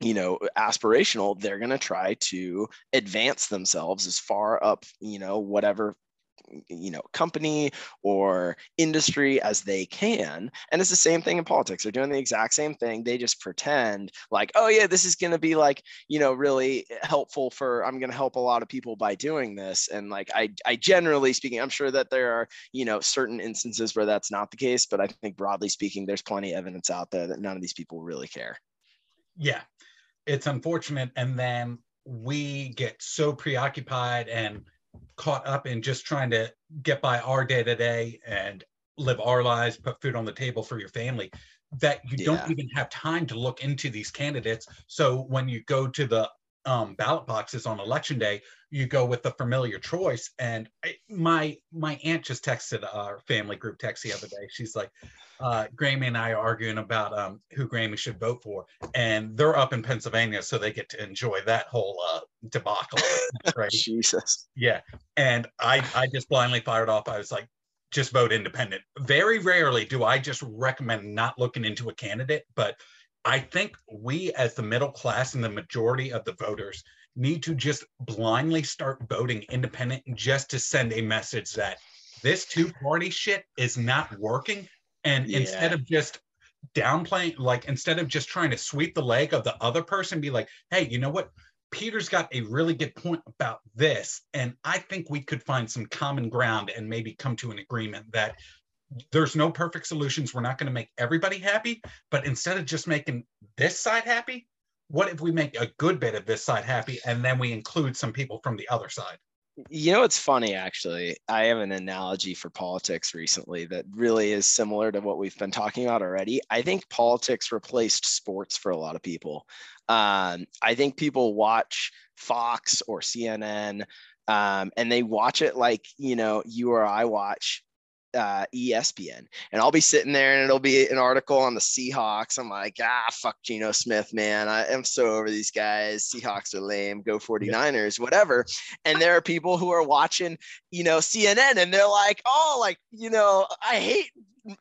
you know aspirational they're going to try to advance themselves as far up you know whatever you know company or industry as they can. And it's the same thing in politics. They're doing the exact same thing. They just pretend like oh yeah this is going to be like you know really helpful for i'm going to help a lot of people by doing this. And like i i generally speaking i'm sure that there are you know certain instances where that's not the case but i think broadly speaking there's plenty of evidence out there that none of these people really care. Yeah. It's unfortunate. And then we get so preoccupied and caught up in just trying to get by our day to day and live our lives, put food on the table for your family, that you yeah. don't even have time to look into these candidates. So when you go to the um, ballot boxes on election day, you go with the familiar choice. And I, my my aunt just texted our family group text the other day. She's like, uh, Grammy and I are arguing about um, who Grammy should vote for, and they're up in Pennsylvania, so they get to enjoy that whole uh, debacle. Right? Jesus. Yeah, and I I just blindly fired off. I was like, just vote independent. Very rarely do I just recommend not looking into a candidate, but I think we, as the middle class and the majority of the voters, need to just blindly start voting independent just to send a message that this two party shit is not working and yeah. instead of just downplaying, like instead of just trying to sweep the leg of the other person, be like, hey, you know what? Peter's got a really good point about this. And I think we could find some common ground and maybe come to an agreement that there's no perfect solutions. We're not going to make everybody happy. But instead of just making this side happy, what if we make a good bit of this side happy and then we include some people from the other side? You know, it's funny actually. I have an analogy for politics recently that really is similar to what we've been talking about already. I think politics replaced sports for a lot of people. Um, I think people watch Fox or CNN um, and they watch it like, you know, you or I watch uh, ESPN, and I'll be sitting there, and it'll be an article on the Seahawks. I'm like, ah, fuck Geno Smith, man. I am so over these guys. Seahawks are lame. Go 49ers, whatever. And there are people who are watching, you know, CNN, and they're like, oh, like, you know, I hate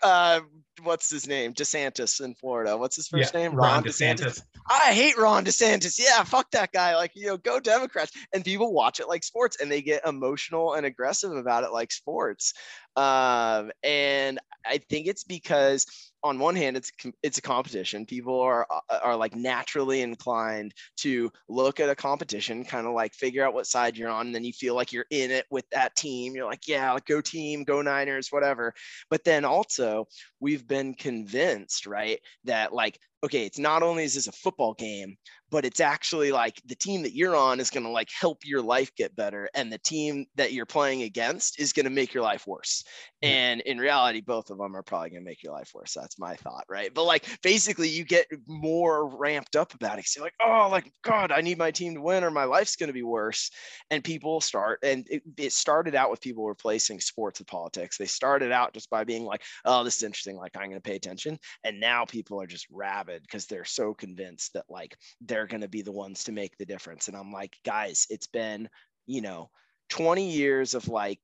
uh, what's his name? DeSantis in Florida. What's his first yeah, name? Ron, Ron DeSantis. DeSantis. I hate Ron DeSantis. Yeah, fuck that guy. Like, you know, go Democrats. And people watch it like sports and they get emotional and aggressive about it like sports. Um, and I think it's because on one hand it's it's a competition. People are uh, are like naturally inclined to look at a competition kind of like figure out what side you're on and then you feel like you're in it with that team. You're like yeah like, go team go niners whatever. But then also we've been convinced right that like okay, it's not only is this a football game, but it's actually like the team that you're on is going to like help your life get better and the team that you're playing against is going to make your life worse. And in reality both of them are probably going to make your life worse. That's my thought right? But like basically you get more ramped up about it so you're like oh like god i need my team to win or my life's going to be worse. And people start and it, it started out with people replacing sports with politics. They started out just by being like oh this is interesting. Like i'm going to pay attention. And now people are just rabid because they're so convinced that like they're going to be the ones to make the difference and i'm like guys it's been you know 20 years of like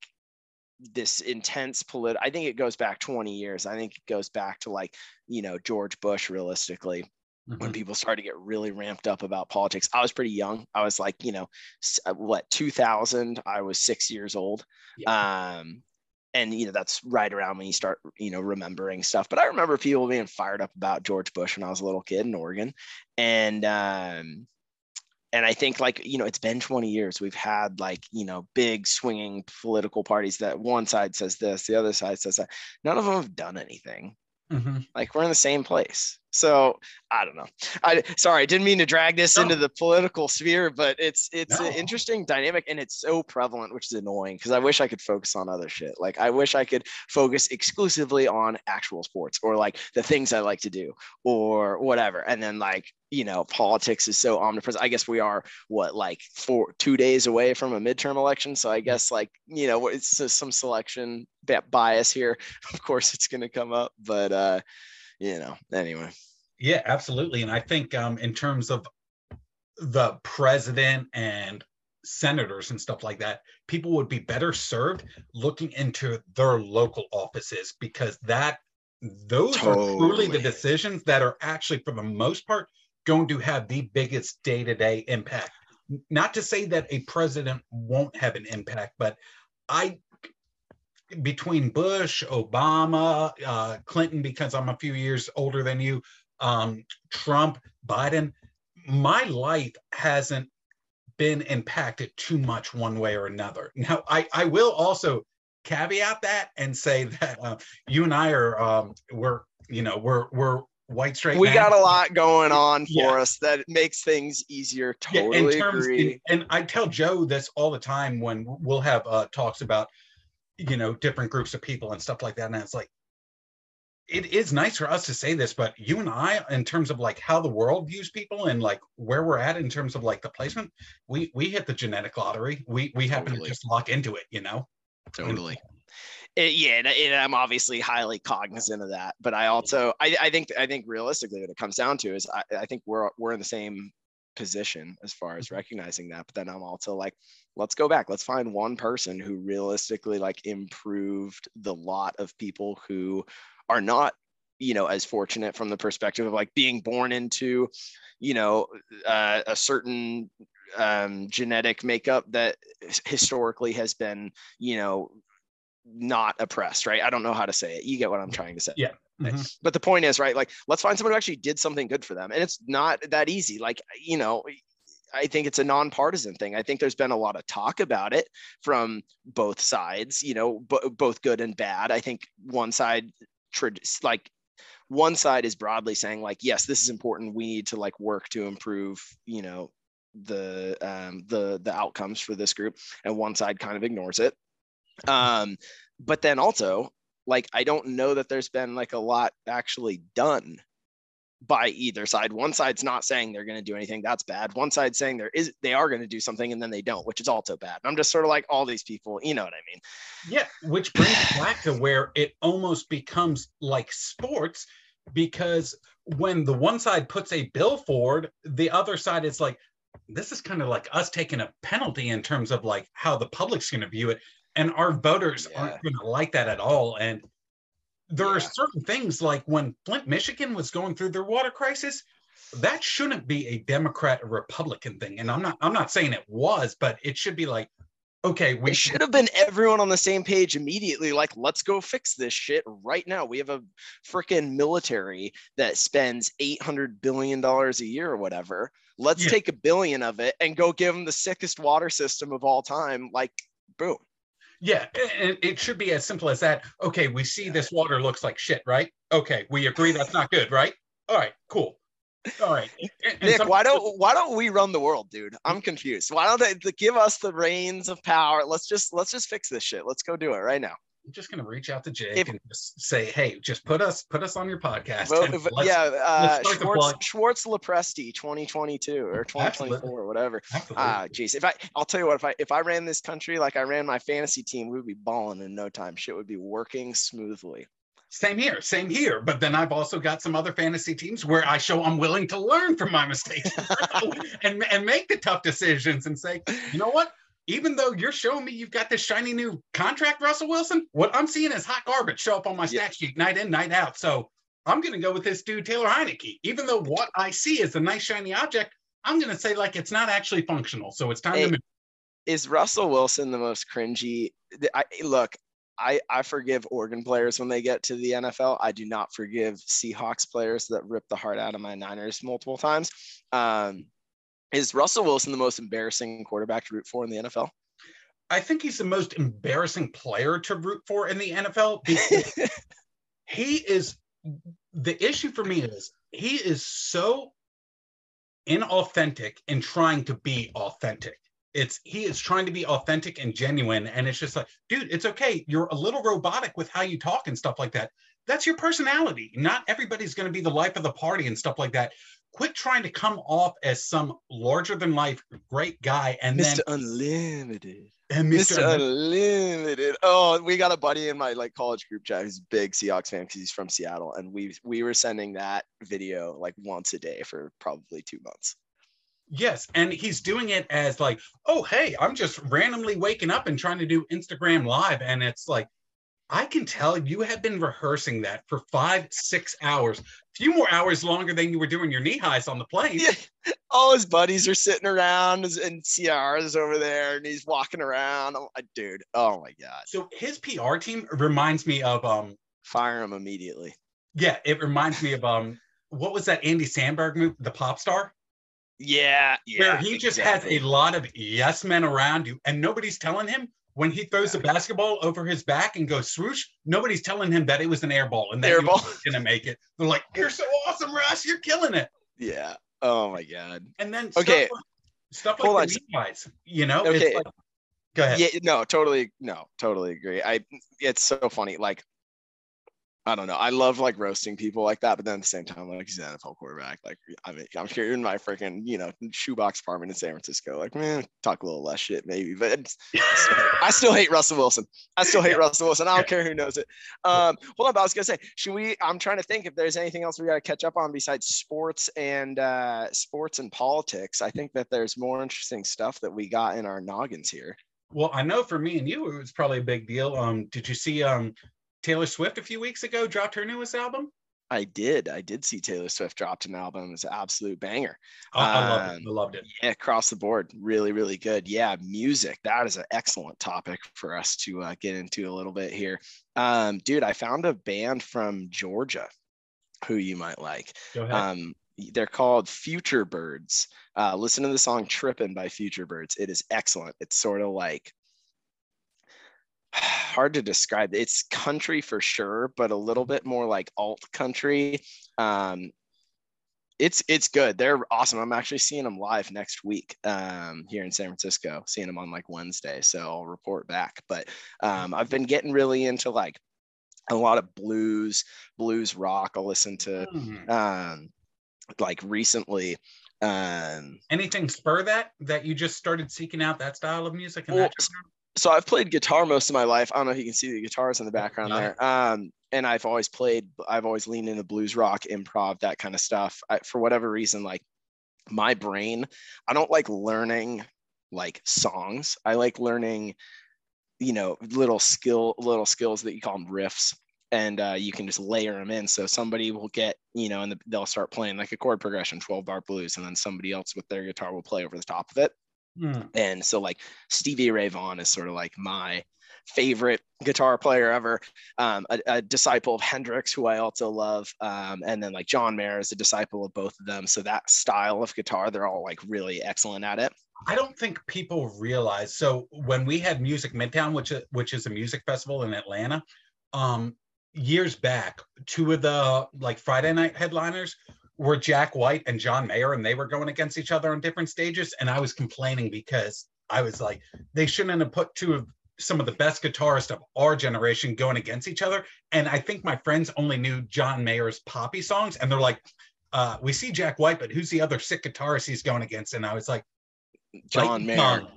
this intense political i think it goes back 20 years i think it goes back to like you know george bush realistically mm-hmm. when people started to get really ramped up about politics i was pretty young i was like you know uh, what 2000 i was six years old yeah. um and you know that's right around when you start you know remembering stuff. But i remember people being fired up about george bush when i was a little kid in oregon. And um and I think like you know it's been 20 years. We've had like you know big swinging political parties that one side says this the other side says that. None of them have done anything mm-hmm. like we're in the same place so I don't know. I sorry, I didn't mean to drag this no. into the political sphere, but it's it's no. an interesting dynamic and it's so prevalent, which is annoying because I wish I could focus on other shit. Like I wish I could focus exclusively on actual sports or like the things I like to do or whatever. And then like you know, politics is so omnipresent. I guess we are what like four two days away from a midterm election, so I guess like you know it's some selection bias here. Of course, it's going to come up, but uh you know, anyway. Yeah, absolutely. And I think um, in terms of the president and senators and stuff like that, people would be better served looking into their local offices because that those totally. are truly the decisions that are actually, for the most part, going to have the biggest day-to-day impact. Not to say that a president won't have an impact, but I between Bush, Obama, uh, Clinton, because I'm a few years older than you, um, Trump, Biden, my life hasn't been impacted too much one way or another. Now, I, I will also caveat that and say that uh, you and I are um, we're you know we're we're white straight. We got a lot going on for yeah. us that makes things easier. Totally yeah, terms, agree. And, and, I tell Joe this all the time when we'll have uh, talks about you know different groups of people and stuff like that, and it's like it is nice for us to say this, but you and I, in terms of like how the world views people and like where we're at in terms of like the placement, we we hit the genetic lottery. We we happen to just lock into it, you know. Totally. It, yeah, and, and, I'm obviously highly cognizant of that, but I also I, I think I think realistically what it comes down to is I, I think we're we're in the same position as far as mm-hmm. recognizing that but then i'm also like let's go back let's find one person who realistically like improved the lot of people who are not you know as fortunate from the perspective of like being born into you know uh, a certain um, genetic makeup that historically has been you know not oppressed right? I don't know how to say it. You get what i'm trying to say. Yeah. Mm-hmm. but the point is right like let's find someone who actually did something good for them. And it's not that easy. Like you know I think it's a nonpartisan thing. I think there's been a lot of talk about it from both sides, you know, b- both good and bad. I think one side like one side is broadly saying like yes this is important. We need to like work to improve you know the um the the outcomes for this group. And one side kind of ignores it um but then also like i don't know that there's been like a lot actually done by either side. One side's not saying they're going to do anything. That's bad. One side's saying there is they are going to do something and then they don't, which is also bad. I'm just sort of like all these people, you know what I mean? Yeah, which brings back to where it almost becomes like sports because when the one side puts a bill forward, the other side is like this is kind of like us taking a penalty in terms of like how the public's going to view it and our voters yeah. aren't going to like that at all and there yeah. are certain things like when Flint, Michigan was going through their water crisis, that shouldn't be a Democrat or Republican thing. And I'm not I'm not saying it was, but it should be like, okay, we should have been everyone on the same page immediately. Like, let's go fix this shit right now. We have a freaking military that spends eight hundred billion dollars a year or whatever. Let's yeah. take a billion of it and go give them the sickest water system of all time. Like, boom. Yeah, and it should be as simple as that. Okay, we see this water looks like shit, right? Okay, we agree that's not good, right? All right, cool. All right, and Nick, some- why don't why don't we run the world, dude? I'm confused. Why don't they give us the reins of power? Let's just let's just fix this shit. Let's go do it right now. I'm just gonna reach out to Jake if, and just say, "Hey, just put us put us on your podcast." Well, yeah, uh, Schwartz, Schwartz Lopresti, 2022 or 2024 or whatever. Ah, geez, if I I'll tell you what, if I if I ran this country like I ran my fantasy team, we would be balling in no time. Shit would be working smoothly. Same here, same here. But then I've also got some other fantasy teams where I show I'm willing to learn from my mistakes and and make the tough decisions and say, you know what, even though you're showing me you've got this shiny new contract, Russell Wilson, what I'm seeing is hot garbage show up on my stat sheet night in, night out. So I'm going to go with this dude, Taylor Heinicke. Even though what I see is a nice shiny object, I'm going to say like it's not actually functional. So it's time hey, to move. Is Russell Wilson the most cringy? I, look, I, I forgive Oregon players when they get to the NFL. I do not forgive Seahawks players that rip the heart out of my Niners multiple times. Um, is Russell Wilson the most embarrassing quarterback to root for in the NFL? I think he's the most embarrassing player to root for in the NFL he is the issue for me is he is so inauthentic in trying to be authentic. It's he is trying to be authentic and genuine, and it's just like, dude, it's okay. You're a little robotic with how you talk and stuff like that. That's your personality. Not everybody's going to be the life of the party and stuff like that quit trying to come off as some larger than life great guy and Mr. then Unlimited. And Mr. Mr. Unlimited. Oh, we got a buddy in my like college group chat who's a big Seahawks fan because he's from Seattle, and we we were sending that video like once a day for probably two months. Yes, and he's doing it as like, oh hey, I'm just randomly waking up and trying to do Instagram live, and it's like, I can tell you have been rehearsing that for five, six hours, a few more hours longer than you were doing your knee highs on the plane. Yeah. All his buddies are sitting around and CR's over there and he's walking around. I'm like, dude, oh my God. So his PR team reminds me of um Fire him immediately. yeah, it reminds me of um what was that Andy Samberg movie, The Pop Star? Yeah. Yeah. where he just exactly. has a lot of yes men around you and nobody's telling him when he throws the basketball over his back and goes swoosh, nobody's telling him that it was an air ball and that Air he ball. gonna make it. They're like, You're so awesome, Russ, you're killing it. Yeah. Oh my God. And then Okay. stuff like, stuff Hold like Levi's, you know, Okay. it's like, go ahead. Yeah, no, totally, no, totally agree. I, it's so funny. Like, I don't know. I love like roasting people like that, but then at the same time, like he's an NFL quarterback. Like, I mean, I'm here in my freaking, you know, shoebox apartment in San Francisco. Like, man, talk a little less shit maybe, but I, still hate, I still hate Russell Wilson. I still hate Yeah. Russell Wilson. I don't care who knows it. Um, hold on, but I was gonna say, should we? I'm trying to think if there's anything else we got to catch up on besides sports and uh, sports and politics. I think that there's more interesting stuff that we got in our noggins here. Well, I know for me and you, it was probably a big deal. Um, did you see um Taylor Swift a few weeks ago dropped her newest album? I did. I did see Taylor Swift dropped an album. It's an absolute banger. I, I loved it. Um, I loved it. Yeah, across the board, really, really good. Yeah, music. That is an excellent topic for us to uh, get into a little bit here. Um, dude, I found a band from Georgia who you might like. Go ahead. Um, they're called Futurebirds. Uh, listen to the song Trippin' by Futurebirds. It is excellent. It's sort of like hard to describe. It's country for sure, but a little bit more like alt country. Um, it's it's good. They're awesome. I'm actually seeing them live next week um, here in San Francisco. Seeing them on like Wednesday, so I'll report back. But um, I've been getting really into like a lot of blues, blues rock. I'll listen to Hmm. um, like recently. Um, Anything spur that that you just started seeking out that style of music and Well? So I've played guitar most of my life. I don't know if you can see the guitars in the background there. Um, and I've always played, I've always leaned into blues rock, improv, that kind of stuff. I, for whatever reason, like my brain, I don't like learning like songs. I like learning, you know, little skill, little skills that you call them riffs. And uh, you can just layer them in. So somebody will get, you know, and the, they'll start playing like a chord progression, 12 bar blues, and then somebody else with their guitar will play over the top of it. Hmm. And so like Stevie Ray Vaughan is sort of like my favorite guitar player ever, um, a, a disciple of Hendrix, who I also love. Um, and then like John Mayer is a disciple of both of them. So that style of guitar, they're all like really excellent at it. I don't think people realize. So when we had Music Midtown, which is, which is a music festival in Atlanta, um, years back, two of the like Friday night headliners were Jack White and John Mayer, and they were going against each other on different stages. And I was complaining because I was like, they shouldn't have put two of some of the best guitarists of our generation going against each other. And I think my friends only knew John Mayer's poppy songs, and they're like, uh, "We see Jack White, but who's the other sick guitarist he's going against?" And I was like. John Mayer. tongue.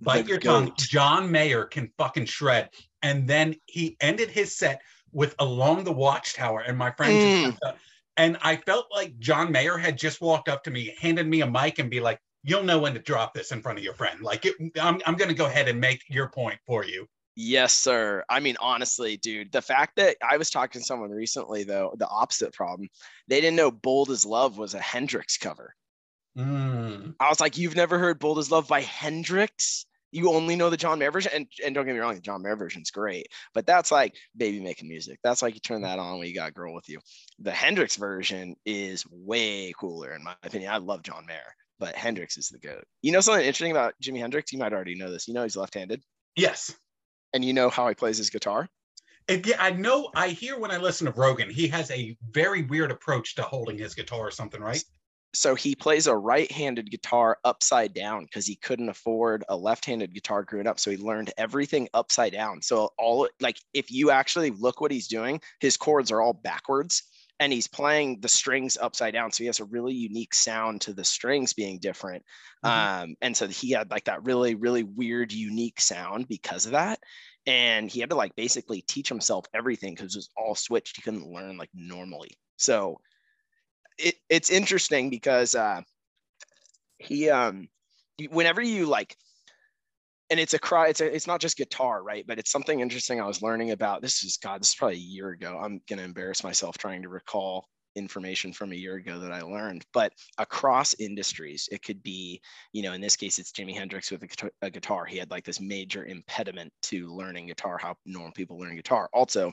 Bite your tongue. John Mayer can fucking shred. And then he ended his set with Along the Watchtower. And my friend Mm. up. And I felt like John Mayer had just walked up to me, handed me a mic, and be like, You'll know when to drop this in front of your friend. Like, it, I'm, I'm going to go ahead and make your point for you. Yes, sir. I mean, honestly, dude, the fact that I was talking to someone recently, though, the opposite problem, they didn't know Bold as Love was a Hendrix cover. Mm. I was like, you've never heard Bold as Love by Hendrix? You only know the John Mayer version. And, and don't get me wrong, the John Mayer version's great, but that's like baby making music. That's like you turn that on when you got a girl with you. The Hendrix version is way cooler, in my opinion. I love John Mayer, but Hendrix is the goat. You know something interesting about Jimi Hendrix? You might already know this. You know he's left handed, Yes. and you know how he plays his guitar? Yeah, I know. I hear when I listen to Rogan, he has a very weird approach to holding his guitar or something, right? So he plays a right-handed guitar upside down because he couldn't afford a left-handed guitar growing up so he learned everything upside down. So all like if you actually look what he's doing his chords are all backwards and he's playing the strings upside down so he has a really unique sound to the strings being different. Mhm. um, and so he had like that really really weird unique sound because of that and he had to like basically teach himself everything because it was all switched he couldn't learn like normally. So it, it's interesting because uh he um whenever you like and it's a cry it's a, it's not just guitar right? But it's something interesting i was learning about this is god this is probably a year ago. I'm going to embarrass myself trying to recall information from a year ago that i learned. But across industries it could be you know in this case it's jimi hendrix with a, a guitar. He had like this major impediment to learning guitar how normal people learn guitar. Also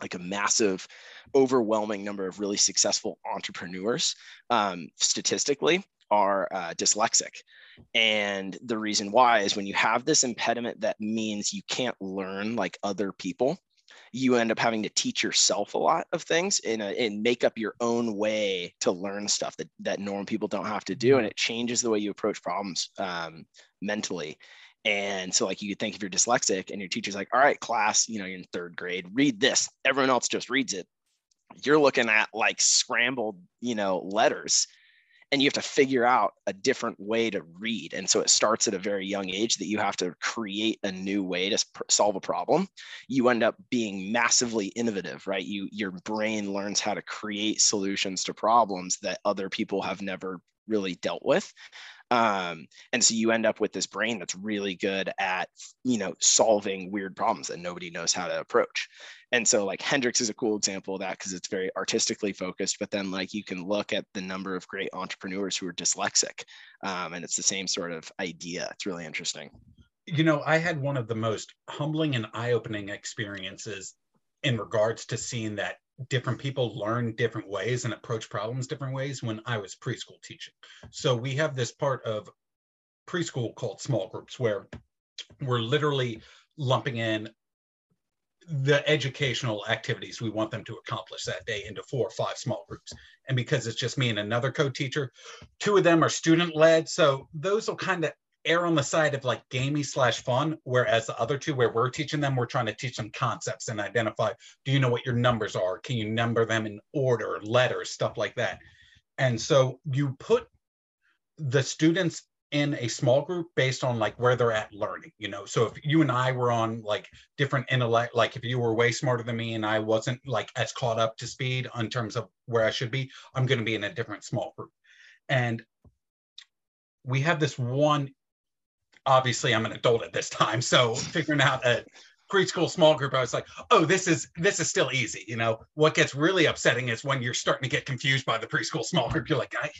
like a massive overwhelming number of really successful entrepreneurs um, statistically are uh, dyslexic. And the reason why is when you have this impediment that means you can't learn like other people. You end up having to teach yourself a lot of things and, and make up your own way to learn stuff that, that normal people don't have to do. And mm-hmm. it changes the way you approach problems um, mentally and so like you could think if you're dyslexic and your teacher's like all right class you know you're in third grade read this. Everyone else just reads it. You're looking at like scrambled you know letters and you have to figure out a different way to read. And so it starts at a very young age that you have to create a new way to solve a problem. You end up being massively innovative right? You your brain learns how to create solutions to problems that other people have never really dealt with um, and so you end up with this brain that's really good at you know solving weird problems that nobody knows how to approach. And so like hendrix is a cool example of that because it's very artistically focused but then like you can look at the number of great entrepreneurs who are dyslexic um, and it's the same sort of idea. It's really interesting. You know i had one of the most humbling and eye-opening experiences in regards to seeing that different people learn different ways and approach problems different ways when I was preschool teaching. So we have this part of preschool called small groups where we're literally lumping in the educational activities we want them to accomplish that day into four or five small groups. And because it's just me and another co-teacher, two of them are student led. So those will kind of err on the side of like gamey slash fun, whereas the other two, where we're teaching them, we're trying to teach them concepts and identify do you know what your numbers are? Can you number them in order, letters, stuff like that? And so you put the students in a small group based on like where they're at learning you know so if you and i were on like different intellect like if you were way smarter than me and i wasn't like as caught up to speed in terms of where i should be i'm going to be in a different small group and we have this one obviously I'm an adult at this time. So figuring out a preschool small group, I was like, oh, this is this is still easy. You know, what gets really upsetting is when you're starting to get confused by the preschool small group. You're like, I,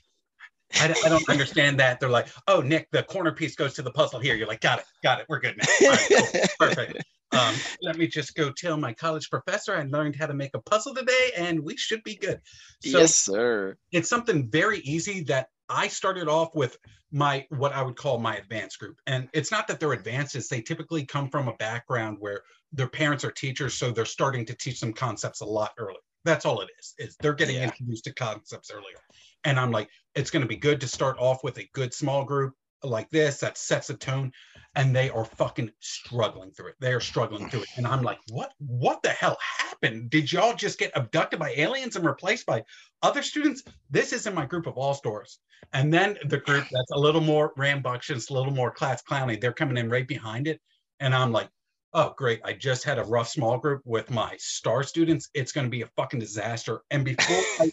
I, I don't understand that. They're like, oh, Nick, the corner piece goes to the puzzle here. You're like, got it, got it. We're good now. Right, cool, perfect. Um, let me just go tell my college professor I learned how to make a puzzle today, and we should be good. So yes, sir. It's something very easy that I started off with my what I would call my advanced group. And it's not that they're advanced, it's they typically come from a background where their parents are teachers, so they're starting to teach them concepts a lot earlier. That's all it is. Is they're getting yeah. introduced to concepts earlier. And I'm like, it's going to be good to start off with a good small group like this that sets a tone and they are fucking struggling through it. They are struggling through it. And i'm like what what the hell happened? Did y'all just get abducted by aliens and replaced by other students? This isn't my group of all stores. And then the group that's a little more rambunctious a little more class clowny they're coming in right behind it. And i'm like oh great. I just had a rough small group with my star students. It's going to be a fucking disaster. And before I,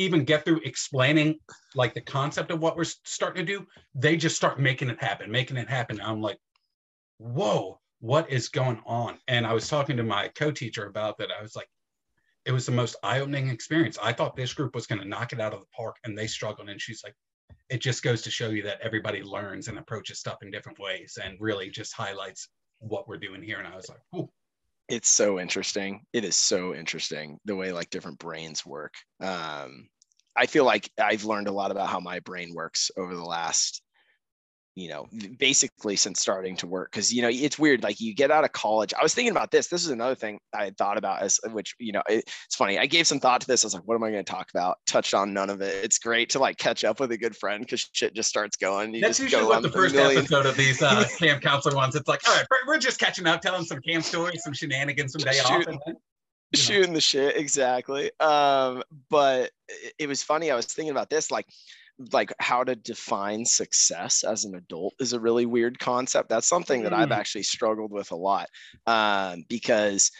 even get through explaining like the concept of what we're starting to do, they just start making it happen, making it happen. I'm like, whoa, what is going on? And I was talking to my co-teacher about that. I was like, it was the most eye-opening experience. I thought this group was going to knock it out of the park, and they struggled. And she's like, it just goes to show you that everybody learns and approaches stuff in different ways, and really just highlights what we're doing here. And I was like, Ooh, it's so interesting. It is so interesting the way like different brains work. Um, I feel like I've learned a lot about how my brain works over the last you know, basically since starting to work. Cause, you know, it's weird. Like you get out of college. I was thinking about this. This is another thing I had thought about as which, you know, it, it's funny. I gave some thought to this. I was like, what am I going to talk about? Touched on none of it. It's great to like catch up with a good friend because shit just starts going. You That's usually what the first episode of these uh, camp counselor ones. It's like, all right, we're just catching up, telling some camp stories, some shenanigans, some day Shoot. off. And then, shooting the shit exactly um but it was funny i was thinking about this like like how to define success as an adult is a really weird concept. That's something that I've mm. actually struggled with a lot um, because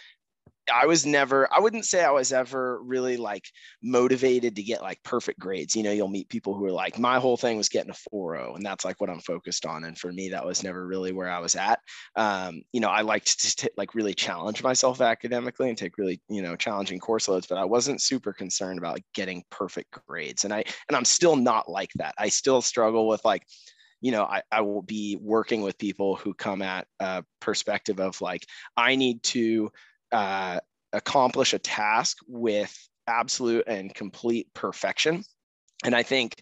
I was never, I wouldn't say I was ever really like motivated to get like perfect grades. You know, you'll meet people who are like, my whole thing was getting a 4.0, and that's like what I'm focused on. And for me, that was never really where I was at. Um, you know, I liked to t- like really challenge myself academically and take really, you know, challenging course loads, but I wasn't super concerned about getting perfect grades. And I, and I'm still not like that. I still struggle with like, you know, I, I will be working with people who come at a perspective of like, I need to uh, accomplish a task with absolute and complete perfection. And I think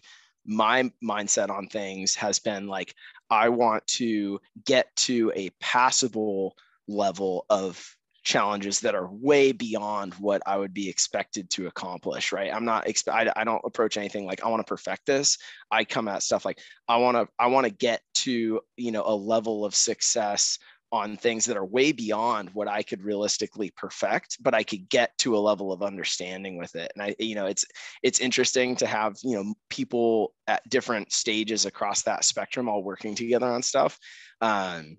my mindset on things has been like, I want to get to a passable level of challenges that are way beyond what I would be expected to accomplish, right? I'm not I, I don't approach anything like I want to perfect this. I come at stuff like I want to I want to get to, you know, a level of success on things that are way beyond what I could realistically perfect, but I could get to a level of understanding with it. And I, you know, it's it's interesting to have you know people at different stages across that spectrum all working together on stuff. Um,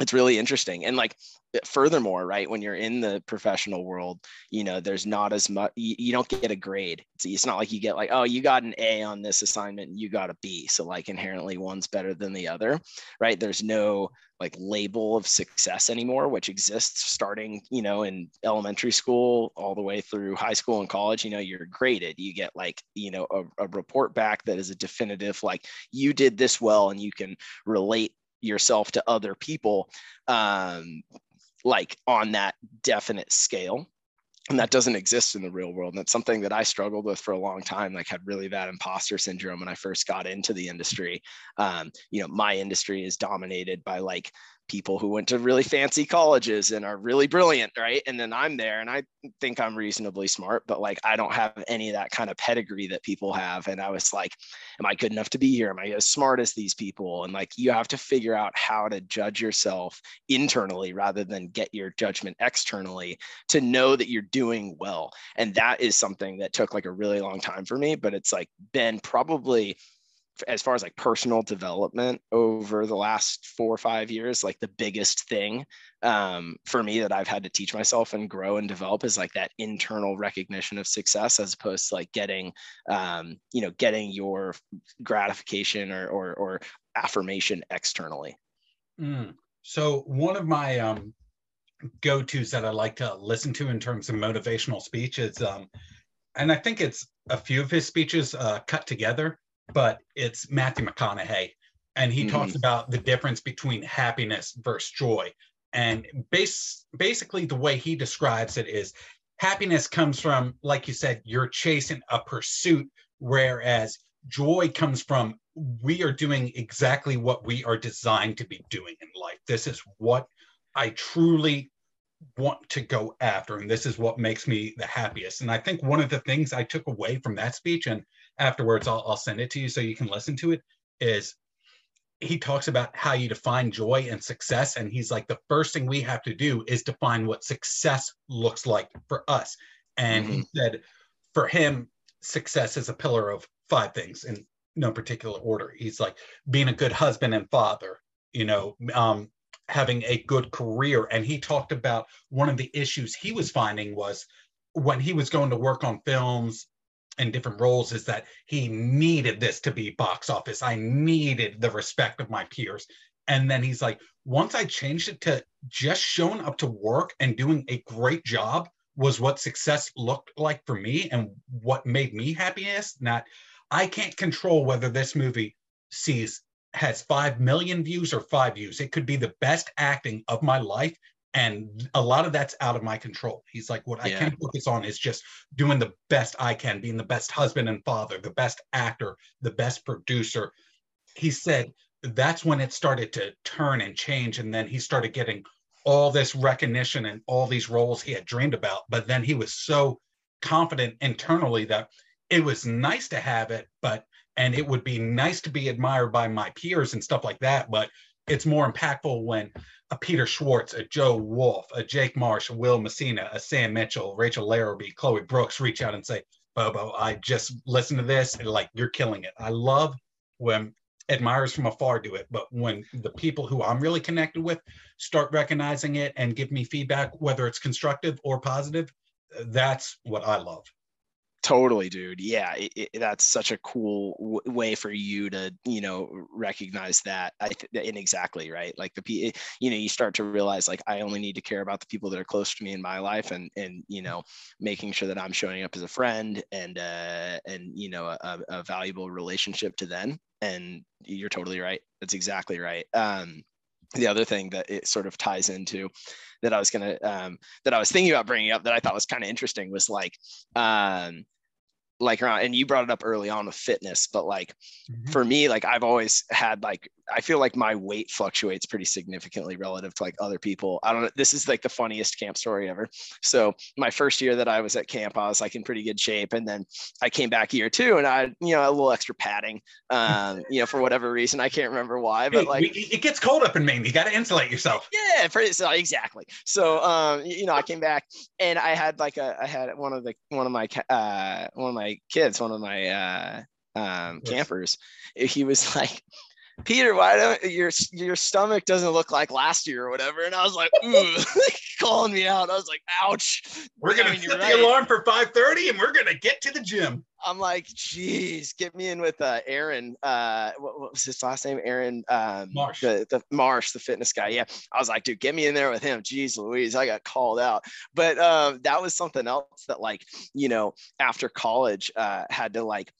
it's really interesting and like furthermore right when you're in the professional world you know there's not as much you, you, don't get a grade. It's, it's not like you get like oh you got an a on this assignment and you got a b. So like inherently one's better than the other right? There's no like label of success anymore which exists starting you know in elementary school all the way through high school and college you know you're graded. You get like you know a, a report back that is a definitive like you did this well and you can relate yourself to other people. Um, like on that definite scale. And that doesn't exist in the real world. And that's something that i struggled with for a long time like had really bad imposter syndrome when i first got into the industry. Um, you know my industry is dominated by like people who went to really fancy colleges and are really brilliant, right? And then I'm there and I think I'm reasonably smart, but like I don't have any of that kind of pedigree that people have. And I was like, am I good enough to be here? Am I as smart as these people? And like you have to figure out how to judge yourself internally rather than get your judgment externally to know that you're doing well. And that is something that took like a really long time for me, but it's like been probably as far as like personal development over the last four or five years like the biggest thing um, for me that i've had to teach myself and grow and develop is like that internal recognition of success as opposed to like getting um, you know getting your gratification or or, or affirmation externally mm. so one of my um, go-to's that i like to listen to in terms of motivational speech is um, and i think it's a few of his speeches uh, cut together but it's Matthew McConaughey. And he mm-hmm. talks about the difference between happiness versus joy. And base, basically, the way he describes it is happiness comes from, like you said, you're chasing a pursuit, whereas joy comes from we are doing exactly what we are designed to be doing in life. This is what I truly want to go after, and this is what makes me the happiest. And I think one of the things I took away from that speech, and afterwards I'll, I'll send it to you so you can listen to it is he talks about how you define joy and success. And he's like the first thing we have to do is define what success looks like for us. And mm-hmm. he said for him success is a pillar of five things in no particular order. He's like being a good husband and father you know um, having a good career. And he talked about one of the issues he was finding was when he was going to work on films and different roles is that he needed this to be box office. I needed the respect of my peers. And then he's like, once I changed it to just showing up to work and doing a great job was what success looked like for me and what made me happiest. Not, I can't control whether this movie sees has 5 million views or five views. It could be the best acting of my life and a lot of that's out of my control he's like what yeah. i can focus on is just doing the best i can being the best husband and father the best actor the best producer he said that's when it started to turn and change and then he started getting all this recognition and all these roles he had dreamed about but then he was so confident internally that it was nice to have it but and it would be nice to be admired by my peers and stuff like that but it's more impactful when a Peter Schwartz, a Joe Wolf, a Jake Marsh, a Will Messina, a Sam Mitchell, Rachel Larrabee, Chloe Brooks reach out and say, Bobo, I just listened to this and like you're killing it. I love when admirers from afar do it, but when the people who I'm really connected with start recognizing it and give me feedback, whether it's constructive or positive, that's what I love. Totally, dude. Yeah, it, it, that's such a cool w- way for you to, you know, recognize that. I th- and exactly right. Like the, P- you know, you start to realize like I only need to care about the people that are close to me in my life, and and you know, making sure that I'm showing up as a friend and uh and you know a, a valuable relationship to them. And you're totally right. That's exactly right. Um, the other thing that it sort of ties into that I was gonna um, that I was thinking about bringing up that I thought was kind of interesting was like um, like around and you brought it up early on with fitness but like mm-hmm. for me like i've always had like i feel like my weight fluctuates pretty significantly relative to like other people. I don't know this is like the funniest camp story ever. So my first year that i was at camp i was like in pretty good shape and then i came back year two and i you know a little extra padding um you know for whatever reason i can't remember why but like it gets cold up in maine you got to insulate yourself. Yeah pretty, so exactly. So um you know i came back and i had like a i had one of the one of my uh one of my kids, one of my uh, um, campers, he was like, Peter, why don't your your stomach doesn't look like last year or whatever? And I was like, ooh, calling me out. I was like, ouch. We're gonna I mean, set the right. alarm for 5:30 and we're gonna get to the gym. I'm like, geez, get me in with uh, Aaron. Uh, what, what, was his last name? Aaron um, Marsh. The, the Marsh, the fitness guy. Yeah, I was like, dude, get me in there with him. Jeez, Louise, I got called out. But um, that was something else that, like, you know, after college, uh, had to like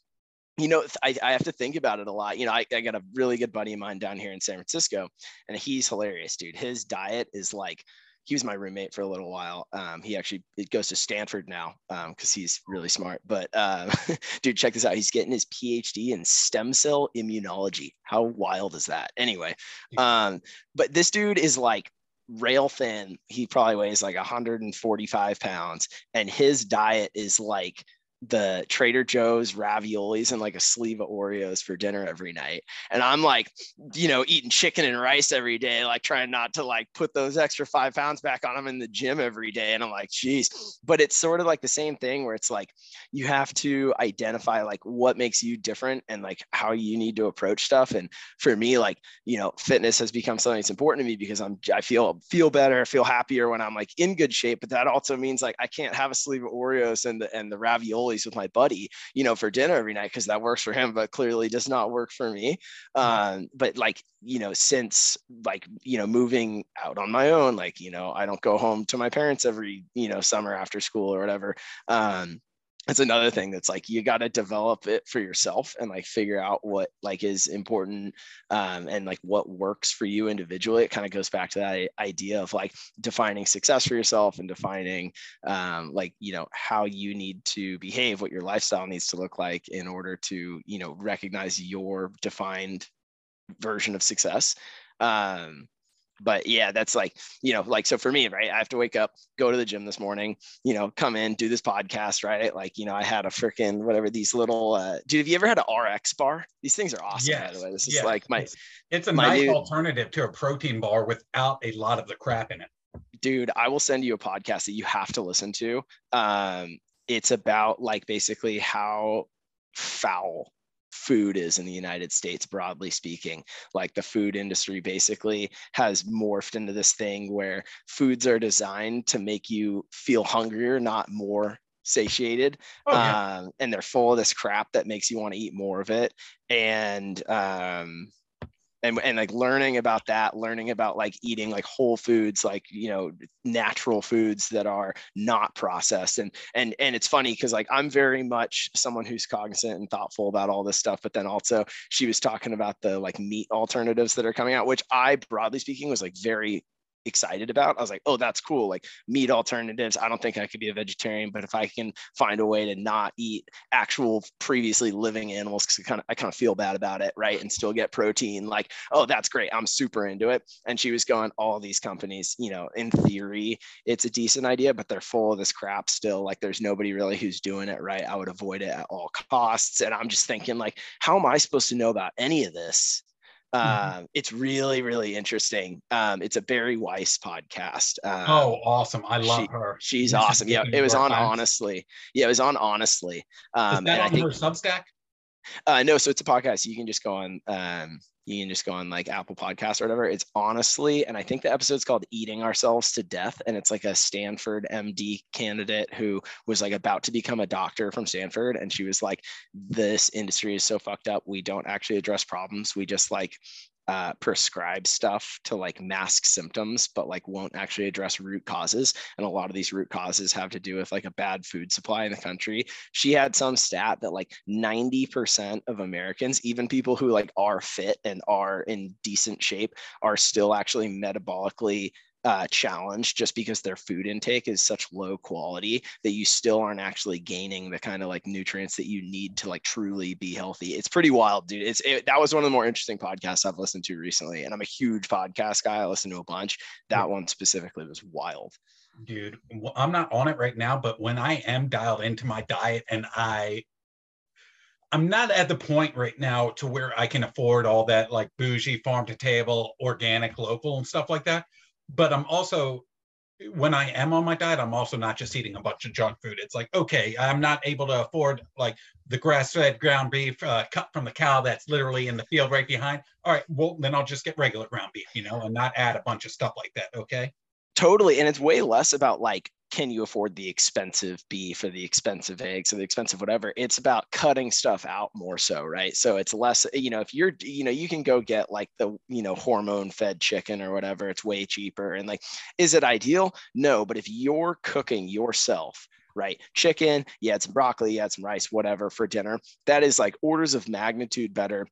you know, I, I have to think about it a lot. You know, I, I got a really good buddy of mine down here in San Francisco, and he's hilarious, dude. His diet is like he was my roommate for a little while. Um, he actually it goes to Stanford now because um, he's really smart. But um, dude, check this out. He's getting his PhD in stem cell immunology. How wild is that? Anyway, um, but this dude is like rail thin. He probably weighs like 145 pounds, and his diet is like the Trader Joe's raviolis and like a sleeve of Oreos for dinner every night. And I'm like, you know, eating chicken and rice every day, like trying not to like put those extra five pounds back on them in the gym every day. And I'm like, geez, but it's sort of like the same thing where it's like you have to identify like what makes you different and like how you need to approach stuff. And for me, like, you know, fitness has become something that's important to me because I'm I feel feel better, feel happier when I'm like in good shape. But that also means like I can't have a sleeve of Oreos and the and the ravioli with my buddy, you know, for dinner every night because that works for him, but clearly does not work for me. Um, but like, you know, since like, you know, moving out on my own, like, you know, I don't go home to my parents every, you know, summer after school or whatever. Um, it's another thing that's like you got to develop it for yourself and like figure out what like is important um, and like what works for you individually. It kind of goes back to that idea of like defining success for yourself and defining um, like you know how you need to behave what your lifestyle needs to look like in order to you know recognize your defined version of success. Um, but yeah, that's like, you know, like, so for me, right, I have to wake up, go to the gym this morning, you know, come in, do this podcast, right? Like, you know, I had a freaking whatever these little, uh, dude, have you ever had an RX bar? These things are awesome, yes. by the way. This is yes. like my, it's, it's a nice new, alternative to a protein bar without a lot of the crap in it. Dude, I will send you a podcast that you have to listen to. Um, it's about like basically how foul food is in the United States, broadly speaking. Like the food industry basically has morphed into this thing where foods are designed to make you feel hungrier, not more satiated. Oh, yeah. um, and they're full of this crap that makes you want to eat more of it. And um, and, and like learning about that learning about like eating like whole foods like you know natural foods that are not processed. And and and it's funny because like i'm very much someone who's cognizant and thoughtful about all this stuff but then also she was talking about the like meat alternatives that are coming out which i broadly speaking was like very excited about. I was like, oh, that's cool. Like meat alternatives. I don't think I could be a vegetarian, but if I can find a way to not eat actual previously living animals, because I kind of I kind of feel bad about it, right? And still get protein, like, oh, that's great. I'm super into it. And she was going, all these companies, you know, in theory, it's a decent idea, but they're full of this crap still. Like there's nobody really who's doing it right. I would avoid it at all costs. And I'm just thinking, like, how am I supposed to know about any of this? Mm-hmm. Um, it's really, really interesting. Um, it's a Bari Weiss podcast. Um, oh, awesome! I love she, her. She's awesome. Yeah, it was on times. honestly. Yeah, it was on honestly. Um, Is that on I think, her Substack? Uh, no, so it's a podcast. You can just go on. Um, you can just go on like Apple Podcasts or whatever. It's honestly, and I think the episode's called "Eating Ourselves to Death," and it's like a Stanford MD candidate who was like about to become a doctor from Stanford, and she was like, "This industry is so fucked up. We don't actually address problems. We just like uh, prescribe stuff to like mask symptoms, but like won't actually address root causes. And a lot of these root causes have to do with like a bad food supply in the country. She had some stat that like 90% of Americans, even people who like are fit and are in decent shape, are still actually metabolically uh, challenge just because their food intake is such low quality that you still aren't actually gaining the kind of like nutrients that you need to like truly be healthy. It's pretty wild, dude. It's it, that was one of the more interesting podcasts I've listened to recently, and I'm a huge podcast guy. I listen to a bunch. That one specifically was wild. Dude, I'm not on it right now, but when I am dialed into my diet and I I'm not at the point right now to where I can afford all that like bougie farm to table, organic, local, and stuff like that but I'm also when I am on my diet, I'm also not just eating a bunch of junk food. It's like, okay, I'm not able to afford like the grass-fed ground beef uh, cut from the cow that's literally in the field right behind. All right, well then I'll just get regular ground beef, you know, and not add a bunch of stuff like that. Okay. Totally, and it's way less about like can you afford the expensive beef or the expensive eggs or the expensive whatever. It's about cutting stuff out more so right? So it's less you know if you're you know you can go get like the you know hormone fed chicken or whatever it's way cheaper and like is it ideal? No but if you're cooking yourself right chicken had some broccoli you had some rice whatever for dinner that is like orders of magnitude better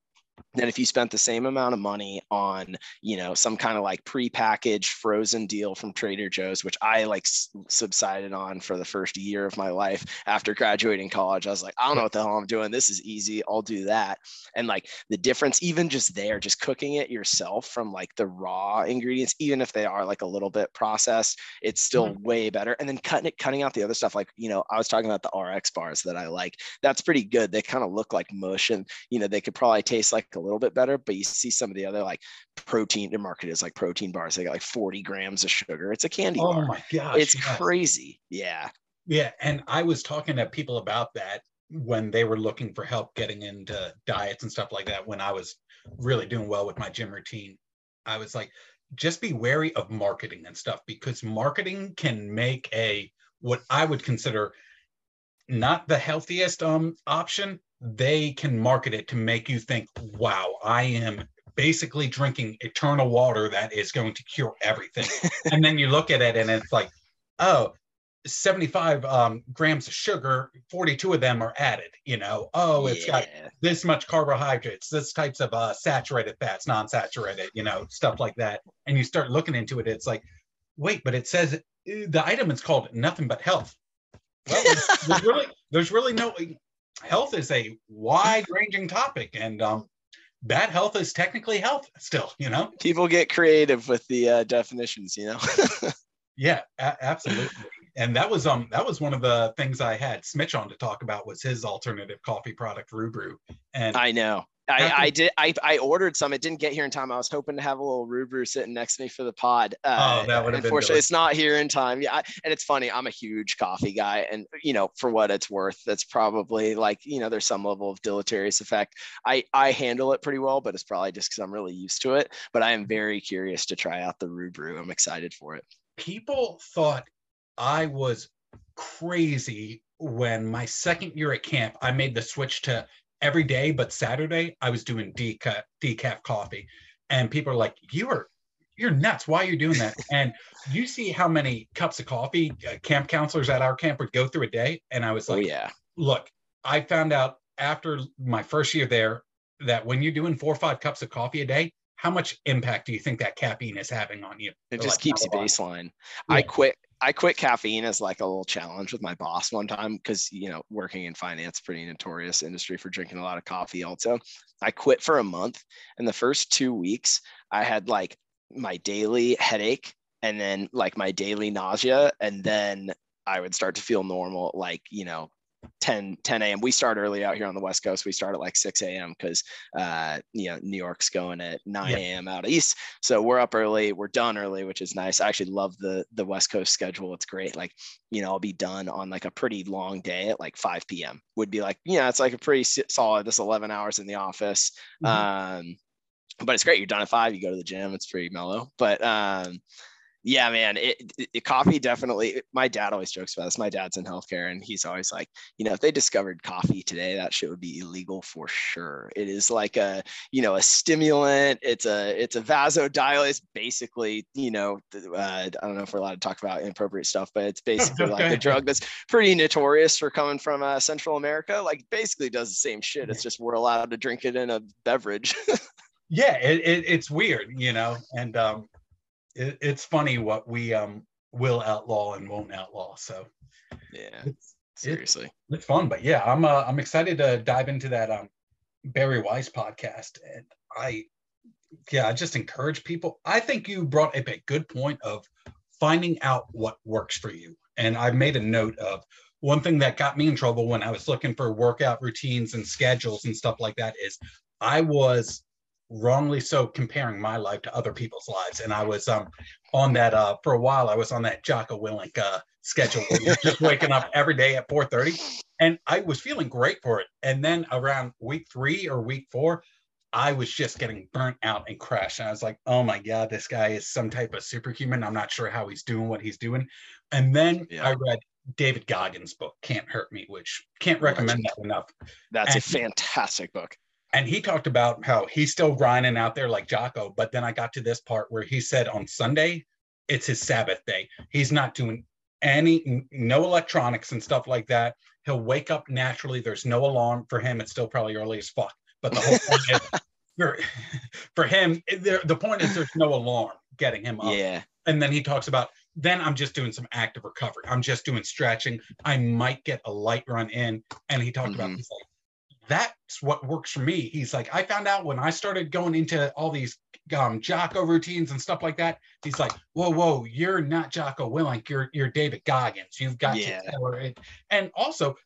then if you spent the same amount of money on you know some kind of like pre-packaged frozen deal from trader joe's which i like subsided on for the first year of my life after graduating college i was like i don't know what the hell i'm doing. This is easy. I'll do that. And like the difference even just there just cooking it yourself from like the raw ingredients even if they are like a little bit processed it's still mm-hmm. way better. And then cutting it cutting out the other stuff like you know i was talking about the rx bars that i like. That's pretty good. They kind of look like mush and you know they could probably taste like a little bit better, but you see some of the other like protein, their market is like protein bars. They got like 40 grams of sugar. It's a candy oh bar. Oh my gosh. It's yes. crazy. Yeah. Yeah. And I was talking to people about that when they were looking for help getting into diets and stuff like that when I was really doing well with my gym routine. I was like, just be wary of marketing and stuff because marketing can make a what I would consider not the healthiest um option, they can market it to make you think, wow, I am basically drinking eternal water that is going to cure everything. and then you look at it and it's like, oh, 75 um, grams of sugar, 42 of them are added. You know, oh, it's yeah. got this much carbohydrates, this types of uh, saturated fats, non saturated, you know, stuff like that. And you start looking into it, it's like, wait, but it says the item is called nothing but health. Well, there's, there's really, there's really no health is a wide ranging topic and um, bad health is technically health still you know? People get creative with the uh, definitions you know? Yeah a- absolutely. And that was um that was one of the things i had smitch on to talk about was his alternative coffee product rubrew and i know I, I did. I, I ordered some. It didn't get here in time. I was hoping to have a little Rubrew sitting next to me for the pod. Uh, oh, that would have Unfortunately, it's not here in time. Yeah, I, and it's funny. I'm a huge coffee guy, and you know, for what it's worth, that's probably like you know, there's some level of deleterious effect. I I handle it pretty well, but it's probably just because I'm really used to it. But I am very curious to try out the Rubrew. I'm excited for it. People thought I was crazy when my second year at camp, I made the switch to every day, but Saturday I was doing decaf, decaf coffee, and people are like, "You are, you're nuts. Why are you doing that?" and you see how many cups of coffee uh, camp counselors at our camp would go through a day, and I was oh, like, oh, "Yeah, look, I found out after my first year there that when you're doing four or five cups of coffee a day, how much impact do you think that caffeine is having on you? It just like, keeps you baseline. Yeah. I quit I quit caffeine as like a little challenge with my boss one time because you know working in finance pretty notorious industry for drinking a lot of coffee also. I quit for a month and the first two weeks i had like my daily headache and then like my daily nausea and then i would start to feel normal like you know 10 10 a.m. We start early out here on the West Coast. We start at like 6 a.m. because uh, you know New York's going at 9 a.m. out east. So we're up early. We're done early, which is nice. I actually love the the West Coast schedule. It's great. Like you know, I'll be done on like a pretty long day at like 5 p.m. Would be like you know, it's like a pretty solid. This 11 hours in the office. Mm-hmm. Um, but it's great. You're done at five. You go to the gym. It's pretty mellow. But um, yeah, man, it, it, coffee definitely. My dad always jokes about this. My dad's in healthcare, and he's always like, you know, if they discovered coffee today, that shit would be illegal for sure. It is like a, you know, a stimulant. It's a, it's a vasodilator. It's basically, you know, uh, I don't know if we're allowed to talk about inappropriate stuff, but it's basically okay. like a drug that's pretty notorious for coming from uh, Central America. Like, basically does the same shit. It's just we're allowed to drink it in a beverage. yeah, it, it, it's weird, you know, and um, it, it's funny what we um will outlaw and won't outlaw. So yeah, it's, seriously, it's, it's fun. But yeah, I'm uh, I'm excited to dive into that um Bari Weiss podcast, and I yeah, I just encourage people. I think you brought up a good point of finding out what works for you. And I've made a note of one thing that got me in trouble when I was looking for workout routines and schedules and stuff like that is I was wrongly so comparing my life to other people's lives. And I was um on that uh for a while I was on that Jocko Willink uh schedule just waking up every day at 4:30 and I was feeling great for it. And then around week 3 or week 4 I was just getting burnt out and crashed. And I was like, oh my God, this guy is some type of superhuman. I'm not sure how he's doing what he's doing. And then yeah. I read David Goggins' book, Can't Hurt Me, which can't recommend that enough. That's and, a fantastic book and he talked about how he's still grinding out there like Jocko. But then I got to this part where he said on Sunday, it's his Sabbath day. He's not doing any, no electronics and stuff like that. He'll wake up naturally. There's no alarm for him. It's still probably early as fuck. But the whole point is, for, for him, the point is there's no alarm getting him up. Yeah. And then he talks about, then I'm just doing some active recovery. I'm just doing stretching. I might get a light run in. And he talked mm-hmm. about, he's like, that's what works for me. He's like, I found out when I started going into all these um, Jocko routines and stuff like that. He's like, whoa, whoa, you're not Jocko Willink. You're you're David Goggins. You've got yeah. to tailor it. And also,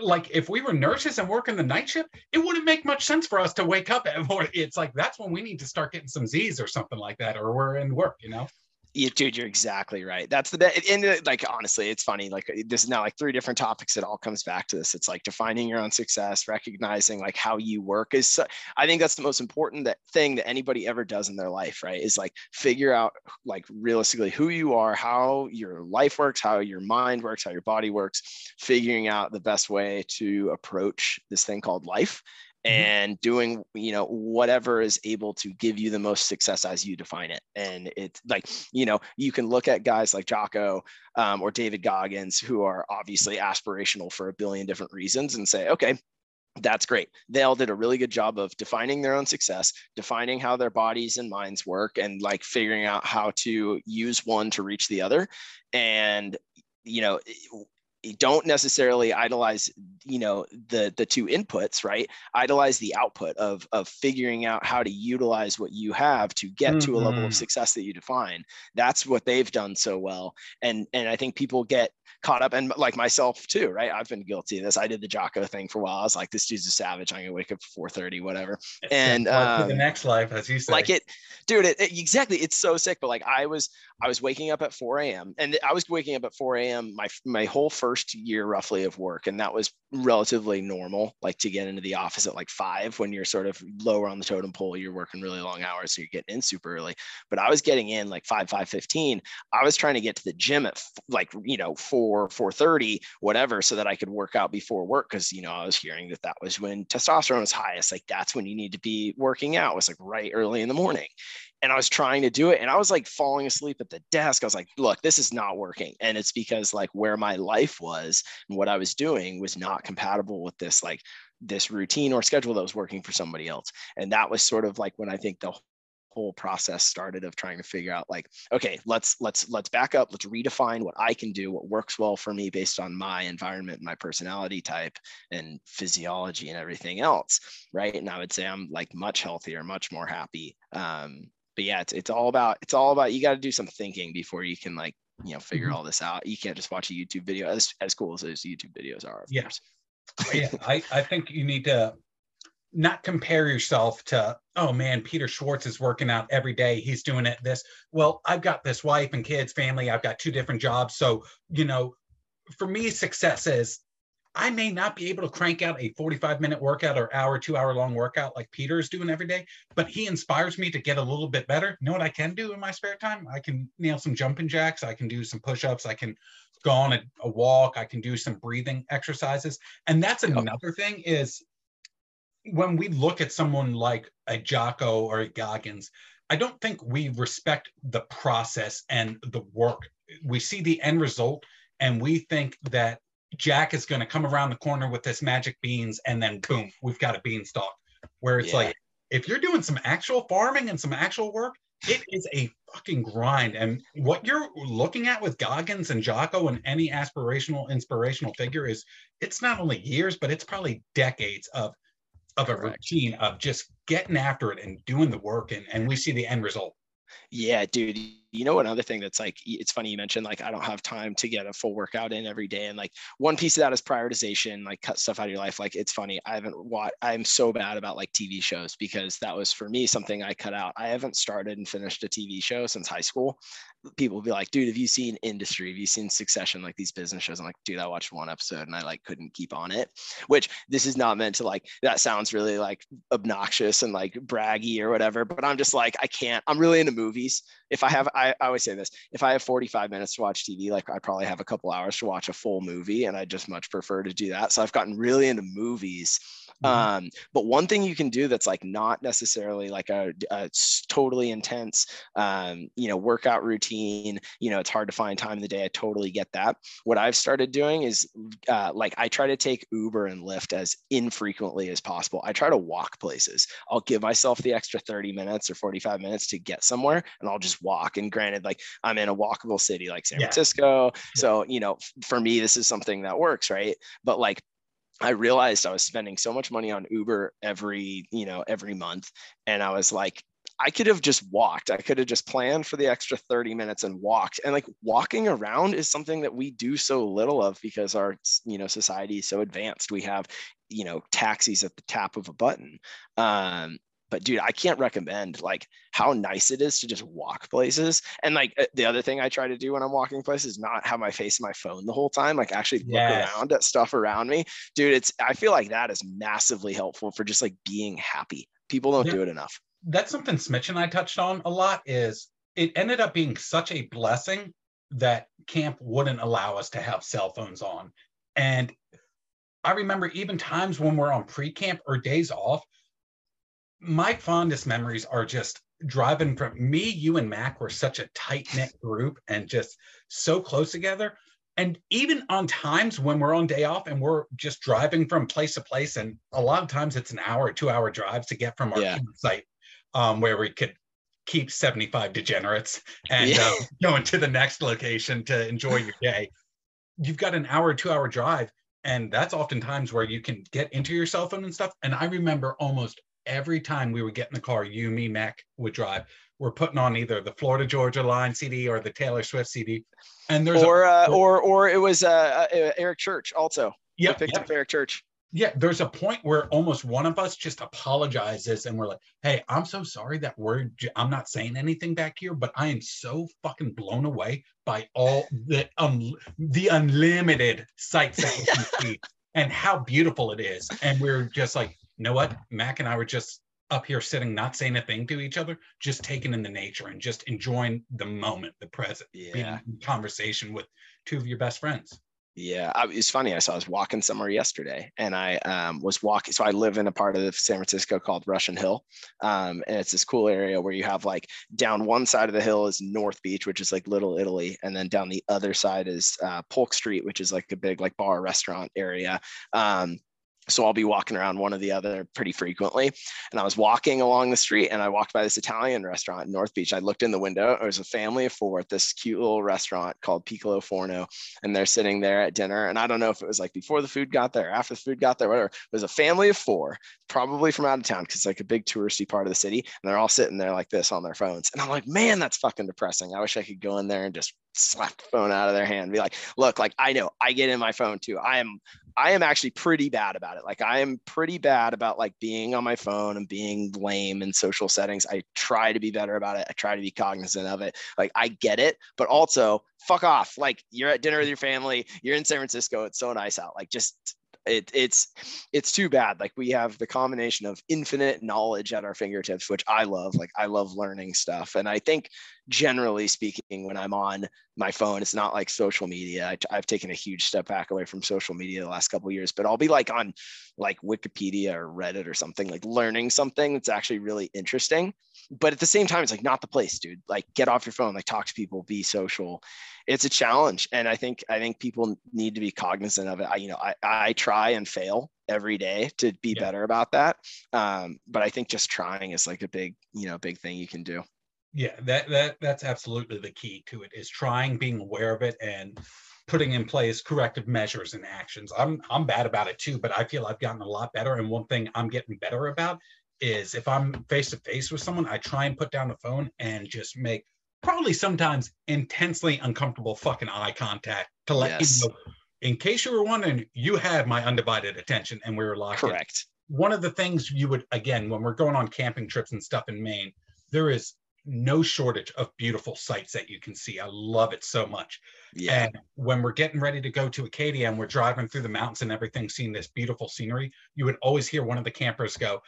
like if we were nurses and working the night shift, it wouldn't make much sense for us to wake up at more. It's like that's when we need to start getting some Z's or something like that, or we're in work, you know yeah, dude, you're exactly right. That's the best. And uh, like, honestly, it's funny. Like, uh, this is now like three different topics. It all comes back to this. It's like defining your own success, recognizing like how you work is. I think that's the most important that thing that anybody ever does in their life, right? Is like figure out like realistically who you are, how your life works, how your mind works, how your body works, figuring out the best way to approach this thing called life. And doing you know whatever is able to give you the most success as you define it and it's like you know you can look at guys like jocko um, or david goggins who are obviously aspirational for a billion different reasons and say okay that's great. They all did a really good job of defining their own success, defining how their bodies and minds work, and like figuring out how to use one to reach the other. And you know, don't necessarily idolize you know the the two inputs right idolize the output of of figuring out how to utilize what you have to get mm-hmm. to a level of mm-hmm. success that you define that's what they've done so well and and i think people get caught up and like myself too, right? I've been guilty of this. I did the Jocko thing for a while. I was like, this dude's a savage. I'm gonna wake up at 4:30, whatever. And um, the next life, as you say, like it, dude. It, it, exactly. It's so sick. But like I was, I was waking up at 4 a.m. and I was waking up at 4 a.m. my my whole first year roughly of work, and that was relatively normal. Like to get into the office at like five when you're sort of lower on the totem pole, you're working really long hours, so you're getting in super early. But I was getting in like five, five fifteen. I was trying to get to the gym at like you know four four, 430, whatever, so that I could work out before work. Cause, you know, I was hearing that that was when testosterone was highest. Like that's when you need to be working out. It was like right early in the morning. And I was trying to do it and I was like falling asleep at the desk. I was like, look, this is not working. And it's because like where my life was and what I was doing was not compatible with this, like this routine or schedule that was working for somebody else. And that was sort of like when I think the whole process started of trying to figure out like okay let's let's let's back up let's redefine what i can do what works well for me based on my environment my personality type and physiology and everything else right and i would say i'm like much healthier much more happy um but yeah it's, it's all about it's all about you got to do some thinking before you can like you know figure mm-hmm. all this out. You can't just watch a YouTube video as as cool as those YouTube videos are. yeah, yeah. I I think you need to not compare yourself to oh man peter schwartz is working out every day he's doing it this well i've got this wife and kids family i've got two different jobs so you know for me success is I may not be able to crank out a 45 minute workout or hour, two hour long workout like Peter is doing every day, but he inspires me to get a little bit better. You know what I can do in my spare time? I can nail some jumping jacks. I can do some push ups. I can go on a, a, walk. I can do some breathing exercises. And that's another thing is when we look at someone like a Jocko or a Goggins, I don't think we respect the process and the work. We see the end result and we think that Jack is going to come around the corner with this magic beans, and then boom, we've got a beanstalk. Where it's yeah. like, if you're doing some actual farming and some actual work, it is a fucking grind. And what you're looking at with Goggins and Jocko and any aspirational, inspirational figure is it's not only years, but it's probably decades of of a Correct. routine of just getting after it and doing the work, and, and we see the end result. Yeah, dude you know another thing that's like it's funny you mentioned like i don't have time to get a full workout in every day and like one piece of that is prioritization like cut stuff out of your life like it's funny i haven't watched i'm so bad about like tv shows because that was for me something i cut out. I haven't started and finished a tv show since high school. People will be like dude have you seen industry? Have you seen succession? Like these business shows i'm like dude i watched one episode and i like couldn't keep on it. Which this is not meant to like that sounds really like obnoxious and like braggy or whatever but i'm just like i can't i'm really into movies. If i have I always say this if I have 45 minutes to watch TV, like I probably have a couple hours to watch a full movie, and I just much prefer to do that. So I've gotten really into movies. Mm-hmm. Um, but one thing you can do that's like not necessarily like a, a totally intense, um, you know, workout routine. You know, it's hard to find time in the day. I totally get that. What I've started doing is uh, like I try to take Uber and Lyft as infrequently as possible. I try to walk places. I'll give myself the extra 30 minutes or 45 minutes to get somewhere, and I'll just walk. And granted, like I'm in a walkable city like San yeah. Francisco. So, you know, for me, this is something that works, right? But like I realized I was spending so much money on Uber every, you know, every month. And I was like, I could have just walked. I could have just planned for the extra 30 minutes and walked. And like walking around is something that we do so little of because our, you know, society is so advanced. We have, you know, taxis at the tap of a button. Um, but dude i can't recommend like how nice it is to just walk places. And like uh, the other thing i try to do when i'm walking places is not have my face in my phone the whole time like actually yes. look around at stuff around me. Dude it's i feel like that is massively helpful for just like being happy. People don't yeah. do it enough. That's something smitch and i touched on a lot is it ended up being such a blessing that camp wouldn't allow us to have cell phones on. And i remember even times when we're on pre-camp or days off my fondest memories are just driving from me, you, and Mac were such a tight knit group and just so close together. And even on times when we're on day off and we're just driving from place to place, and a lot of times it's an hour, two hour drives to get from our yeah. site um, where we could keep 75 degenerates and yeah. uh, go into the next location to enjoy your day. You've got an hour, two hour drive, and that's oftentimes where you can get into your cell phone and stuff. And I remember almost every time we would get in the car, you, me, Mac would drive. We're putting on either the Florida Georgia Line CD or the Taylor Swift CD, and there's or a, uh, or or it was uh, uh, Eric Church also. Yeah, picked yep. up Eric Church. Yeah, there's a point where almost one of us just apologizes and we're like, "Hey, I'm so sorry that we're I'm not saying anything back here, but I am so fucking blown away by all the um the unlimited sights that we can see and how beautiful it is." And we're just like, you know what? Mac and I were just up here sitting, not saying a thing to each other, just taking in the nature and just enjoying the moment, the present, yeah. being in conversation with two of your best friends. Yeah, I, it's funny. I saw I was walking somewhere yesterday, and I um, was walking. So I live in a part of San Francisco called Russian Hill, um, and it's this cool area where you have like down one side of the hill is North Beach, which is like Little Italy, and then down the other side is uh, Polk Street, which is like a big like bar restaurant area. Um, so I'll be walking around one or the other pretty frequently. And I was walking along the street and I walked by this Italian restaurant in North Beach. I looked in the window. It was a family of four at this cute little restaurant called Piccolo Forno. And they're sitting there at dinner. And I don't know if it was like before the food got there, after the food got there, whatever. It was a family of four, probably from out of town because it's like a big touristy part of the city. And they're all sitting there like this on their phones. And I'm like, man, that's fucking depressing. I wish I could go in there and just slap the phone out of their hand and be like, look, like I know I get in my phone too. I am I am actually pretty bad about it. Like I am pretty bad about like being on my phone and being lame in social settings. I try to be better about it. I try to be cognizant of it. Like I get it, but also fuck off. Like you're at dinner with your family, you're in San Francisco, it's so nice out. Like just it, it's it's too bad. Like we have the combination of infinite knowledge at our fingertips which i love. Like i love learning stuff. And i think generally speaking when i'm on my phone it's not like social media. I, have taken a huge step back away from social media the last couple years but i'll be like on like wikipedia or reddit or something like learning something that's actually really interesting. But at the same time it's like not the place dude. Like get off your phone like talk to people be social it's a challenge and i think i think people need to be cognizant of it. I you know i, I try and fail every day to be yeah. better about that um, but i think just trying is like a big you know big thing you can do. Yeah that that that's absolutely the key to it is trying being aware of it and putting in place corrective measures and actions. I'm i'm bad about it too but i feel i've gotten a lot better and one thing i'm getting better about is if i'm face to face with someone i try and put down the phone and just make probably sometimes intensely uncomfortable fucking eye contact to let yes. you know, in case you were wondering, you had my undivided attention and we were locked. Correct. In. One of the things you would, again, when we're going on camping trips and stuff in Maine, there is no shortage of beautiful sights that you can see. I love it so much. Yeah. And when we're getting ready to go to Acadia and we're driving through the mountains and everything, seeing this beautiful scenery, you would always hear one of the campers go,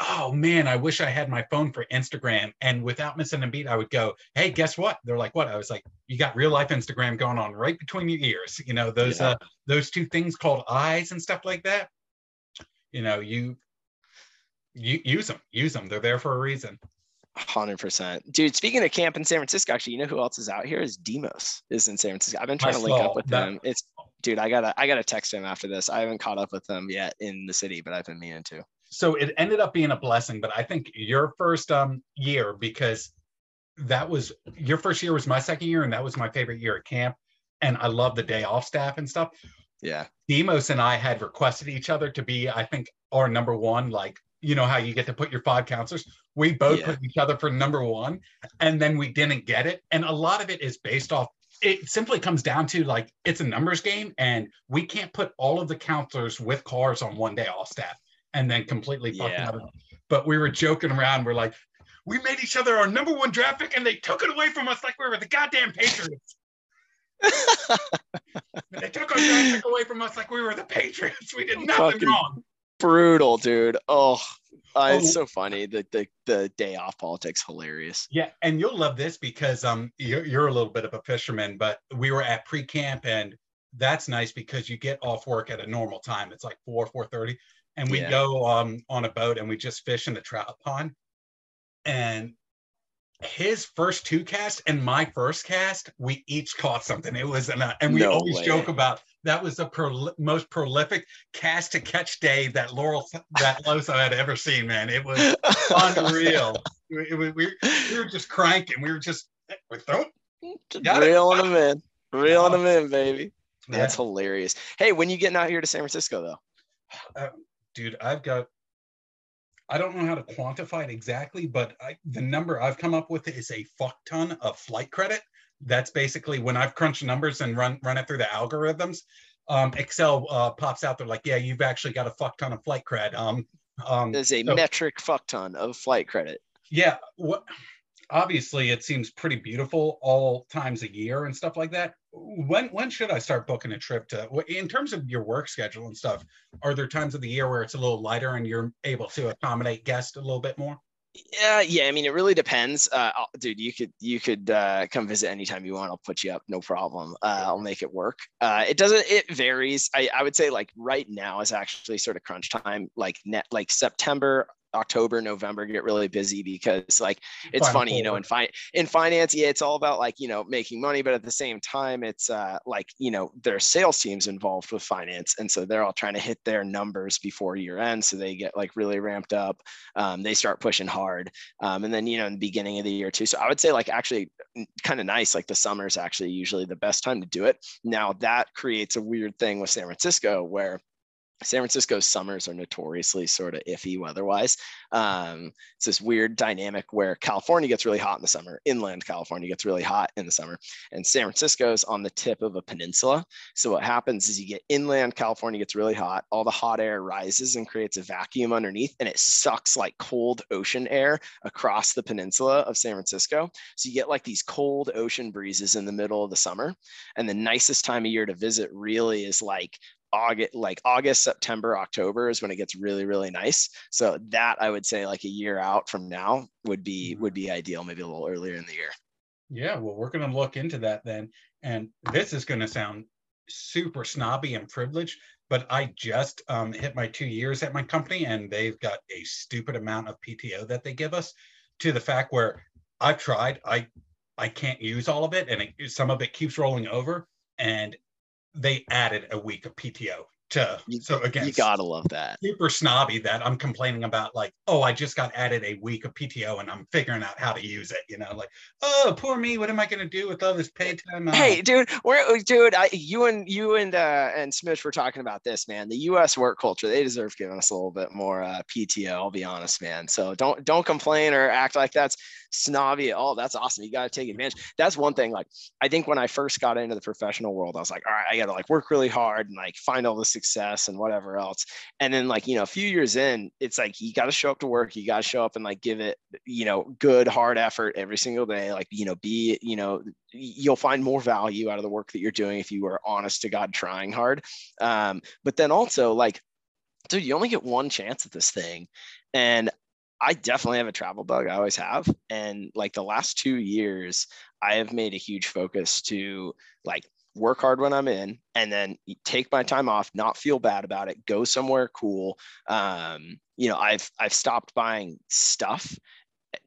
oh man, I wish I had my phone for Instagram. And without missing a beat, I would go, hey, guess what? They're like, what? I was like, you got real life Instagram going on right between your ears. You know, those yeah. uh those two things called eyes and stuff like that. You know, you you use them, use them. They're there for a reason. Hundred percent, dude. Speaking of camp in San Francisco, actually, you know who else is out here? Is Demos is in San Francisco. I've been trying I to link up with them. It's dude. I gotta I gotta text him after this. I haven't caught up with them yet in the city, but I've been meaning to so it ended up being a blessing but i think your first um year because that was your first year was my second year and that was my favorite year at camp and i love the day off staff and stuff. Yeah. Demos and i had requested each other to be i think our number one like you know how you get to put your five counselors? We both yeah. put each other for number one and then we didn't get it and a lot of it is based off it simply comes down to like it's a numbers game and we can't put all of the counselors with cars on one day off staff and then completely fucked yeah. up. But we were joking around. We're like, we made each other our number one draft pick, and they took it away from us like we were the goddamn Patriots. they took our draft pick away from us like we were the Patriots. We did nothing Fucking wrong. Brutal, dude. Oh, uh, it's oh. so funny. The, the the day off politics hilarious. Yeah, and you'll love this because um you're, you're a little bit of a fisherman, but we were at pre camp and that's nice because you get off work at a normal time. It's like four four thirty and we yeah. go um, on a boat and we just fish in the trout pond. And his first two casts and my first cast, we each caught something. It was an, uh, and we no always way. joke about that was the pro- most prolific cast to catch day that Laurel that Loso had ever seen. Man, it was unreal. we, we, we were just cranking. We were just we're throwing, reeling them in, reeling them in, baby. That's yeah. hilarious. Hey, when you getting out here to San Francisco though? Uh, dude, I've got, I don't know how to quantify it exactly, but I, the number I've come up with is a fuck ton of flight credit. That's basically when I've crunched numbers and run run it through the algorithms. Um, Excel uh, pops out there like, yeah, you've actually got a fuck ton of flight credit. Um, um, There's a so, metric fuck ton of flight credit. Yeah. What? Obviously, it seems pretty beautiful all times a year and stuff like that when when should I start booking a trip to in terms of your work schedule and stuff? Are there times of the year where it's a little lighter and you're able to accommodate guests a little bit more? Yeah, yeah. I mean, it really depends, uh, dude. You could you could uh, come visit anytime you want. I'll put you up, no problem. Uh, I'll make it work. Uh, it doesn't. It varies. I, I would say like right now is actually sort of crunch time. Like net like September, October, November get really busy because like it's Final funny, forward. you know, in fi- in finance, yeah, it's all about like, you know, making money, but at the same time, it's uh like, you know, there are sales teams involved with finance. And so they're all trying to hit their numbers before year end. So they get like really ramped up. Um, they start pushing hard. Um, and then, you know, in the beginning of the year too. So I would say like actually kind of nice, like the summer is actually usually the best time to do it. Now that creates a weird thing with San Francisco where San Francisco's summers are notoriously sort of iffy weather-wise. Um, it's this weird dynamic where California gets really hot in the summer, inland California gets really hot in the summer, and San Francisco's on the tip of a peninsula. So what happens is you get inland California gets really hot, all the hot air rises and creates a vacuum underneath, and it sucks like cold ocean air across the peninsula of San Francisco. So you get like these cold ocean breezes in the middle of the summer, and the nicest time of year to visit really is like August, like August, September, October is when it gets really, really nice. So that I would say like a year out from now would be mm-hmm. would be ideal, maybe a little earlier in the year. Yeah, well, we're going to look into that then. And this is going to sound super snobby and privileged, but I just um, hit my two years at my company, and they've got a stupid amount of PTO that they give us. To the fact where I've tried, I I can't use all of it, and it, some of it keeps rolling over. And they added a week of PTO to you, so again you gotta love that. super snobby that i'm complaining about like oh i just got added a week of pto and i'm figuring out how to use it you know like oh poor me what am i going to do with all this paid time? Hey dude we're dude I, you and you and uh and smith were talking about this man. The us work culture they deserve giving us a little bit more uh, pto i'll be honest man. So don't don't complain or act like that's snobby at all that's awesome you got to take advantage that's one thing like i think when i first got into the professional world i was like all right i gotta like work really hard and like find all the success and whatever else. And then like, you know, a few years in, it's like you got to show up to work, you got to show up and like give it, you know, good hard effort every single day. Like, you know, be, you know, you'll find more value out of the work that you're doing if you are honest to God trying hard. Um, but then also like, dude, you only get one chance at this thing. And I definitely have a travel bug. I always have. And like the last two years, I have made a huge focus to like work hard when I'm in, and then take my time off, not feel bad about it, go somewhere cool. Um, you know, I've I've stopped buying stuff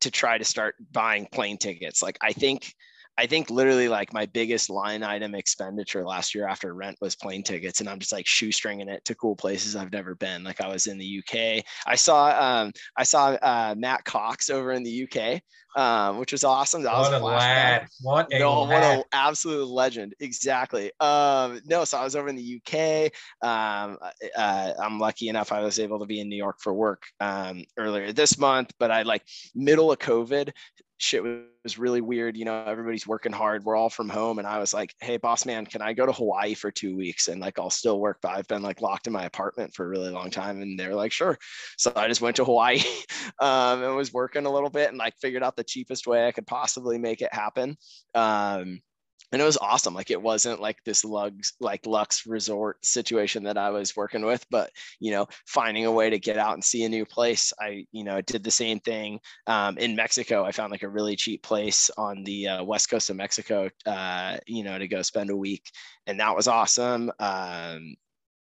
to try to start buying plane tickets. Like I think I think literally like my biggest line item expenditure last year after rent was plane tickets, and I'm just like shoestringing it to cool places I've never been. Like I was in the UK. I saw um, I saw uh, Matt Cox over in the UK, um, which was awesome. That what was a lad! What a no, lad. what an absolute legend! Exactly. Um, no, so I was over in the UK. Um, uh, I'm lucky enough I was able to be in New York for work um, earlier this month, but I like middle of COVID shit was really weird. You know, everybody's working hard. We're all from home. And I was like, hey, boss man, can I go to Hawaii for two weeks? And like, I'll still work, but I've been like locked in my apartment for a really long time. And they're like, sure. So I just went to Hawaii um, and was working a little bit and like figured out the cheapest way I could possibly make it happen. Um, and it was awesome like it wasn't like this lux like lux resort situation that i was working with but you know finding a way to get out and see a new place i you know did the same thing um, in mexico. I found like a really cheap place on the uh, west coast of mexico uh, you know to go spend a week and that was awesome um,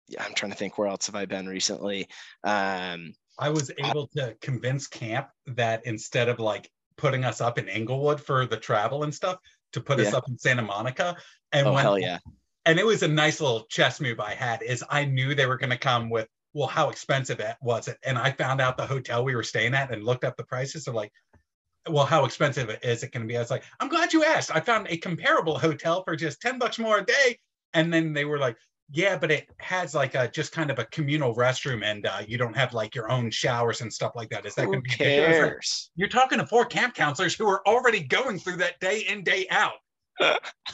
yeah, i'm trying to think where else have i been recently um, i was able to convince camp that instead of like putting us up in Inglewood for the travel and stuff, to put yeah. us up in Santa Monica. And oh, when, hell yeah. And it was a nice little chess move I had is I knew they were going to come with, well, how expensive it was it? And I found out the hotel we were staying at and looked up the prices. They're like, well, how expensive is it going to be? I was like, I'm glad you asked. I found a comparable hotel for just 10 bucks more a day. And then they were like, yeah, but it has like a just kind of a communal restroom, and uh, you don't have like your own showers and stuff like that. Is that going to be cares? Like, you're talking to four camp counselors who are already going through that day in day out.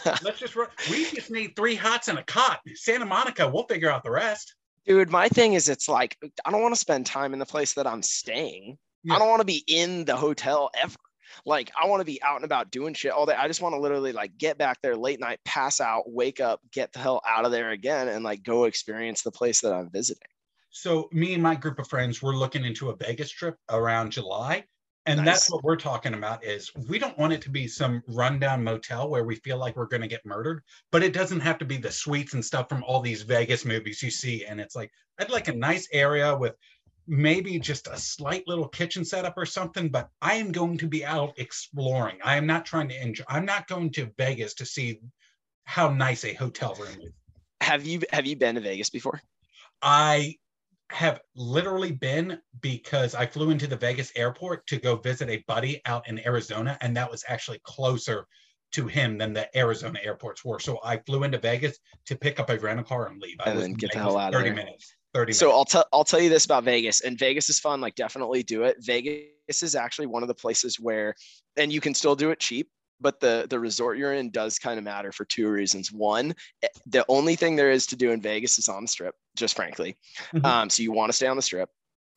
Let's just run. We just need three hots and a cot. Santa Monica, we'll figure out the rest. Dude, my thing is, it's like I don't want to spend time in the place that I'm staying. Yeah. I don't want to be in the hotel ever. Like I want to be out and about doing shit all day. I just want to literally like get back there late night, pass out, wake up, get the hell out of there again, and like go experience the place that I'm visiting. So me and my group of friends, we're looking into a Vegas trip around July. And nice. that's what we're talking about is we don't want it to be some rundown motel where we feel like we're going to get murdered, but it doesn't have to be the suites and stuff from all these Vegas movies you see. And it's like, I'd like a nice area with maybe just a slight little kitchen setup or something, but I am going to be out exploring. I am not trying to enjoy. I'm not going to Vegas to see how nice a hotel room is. Have you have you been to Vegas before? I have literally been because I flew into the Vegas airport to go visit a buddy out in Arizona, and that was actually closer to him than the Arizona airports were. So I flew into Vegas to pick up a rental car and leave. I and was get the hell out of 30 there. minutes. 30 So. I'll tell I'll tell you this about Vegas, and Vegas is fun. Like definitely do it. Vegas is actually one of the places where, and you can still do it cheap. But the the resort you're in does kind of matter for two reasons. One, eh, the only thing there is to do in Vegas is on the strip, just frankly. Mhm. Um, so you want to stay on the strip.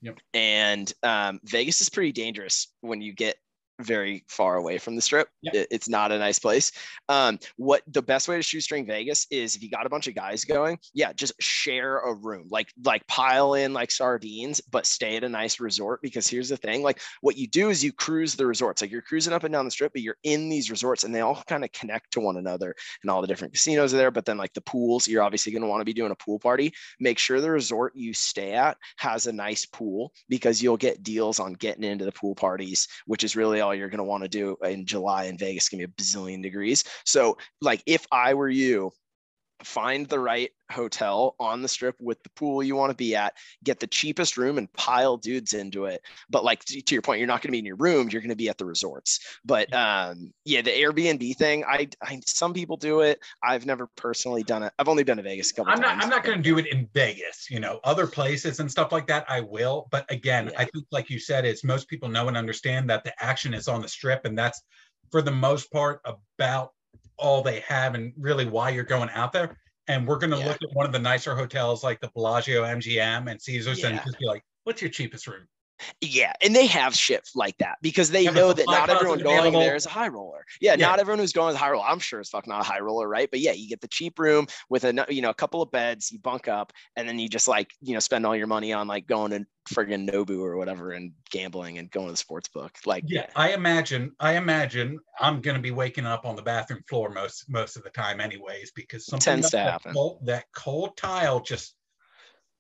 Yep. And um, Vegas is pretty dangerous when you get very far away from the strip. Yep. It's not a nice place. Um, what the best way to shoestring Vegas is if you got a bunch of guys going, yeah, just share a room, like like pile in like sardines, but stay at a nice resort. Because here's the thing, like what you do is you cruise the resorts, like you're cruising up and down the strip, but you're in these resorts and they all kind of connect to one another, and all the different casinos are there. But then like the pools, you're obviously going to want to be doing a pool party. Make sure the resort you stay at has a nice pool because you'll get deals on getting into the pool parties, which is really all you're going to want to do in July in Vegas. It's going to be a bazillion degrees. So, like, if I were you, find the right hotel on the strip with the pool you want to be at, get the cheapest room and pile dudes into it. But like to to your point, you're not going to be in your room, you're going to be at the resorts. But um yeah, the Airbnb thing, I, I some people do it. I've never personally done it. I've only been to Vegas a couple I'm not. times. I'm not going to do it in Vegas. You know, other places and stuff like that. I will, but again, Yeah. I think, like you said, is most people know and understand that the action is on the strip, and that's for the most part about all they have, and really why you're going out there. And we're going to Yeah. look at one of the nicer hotels like the Bellagio, MGM, and Caesars, and just be like, "What's your cheapest room?" Yeah, and they have shit like that because they Yeah, know that not everyone going there is a high roller. Yeah, Yeah. not everyone who's going is a high roller. I'm sure it's fuck not a high roller, right? But yeah, you get the cheap room with a you know a couple of beds, you bunk up, and then you just like you know spend all your money on like going to friggin' Nobu or whatever and gambling and going to the sports book. Like Yeah, I imagine. I imagine I'm going to be waking up on the bathroom floor most most of the time, anyways, because something Tends to that happen. Cold, that cold tile just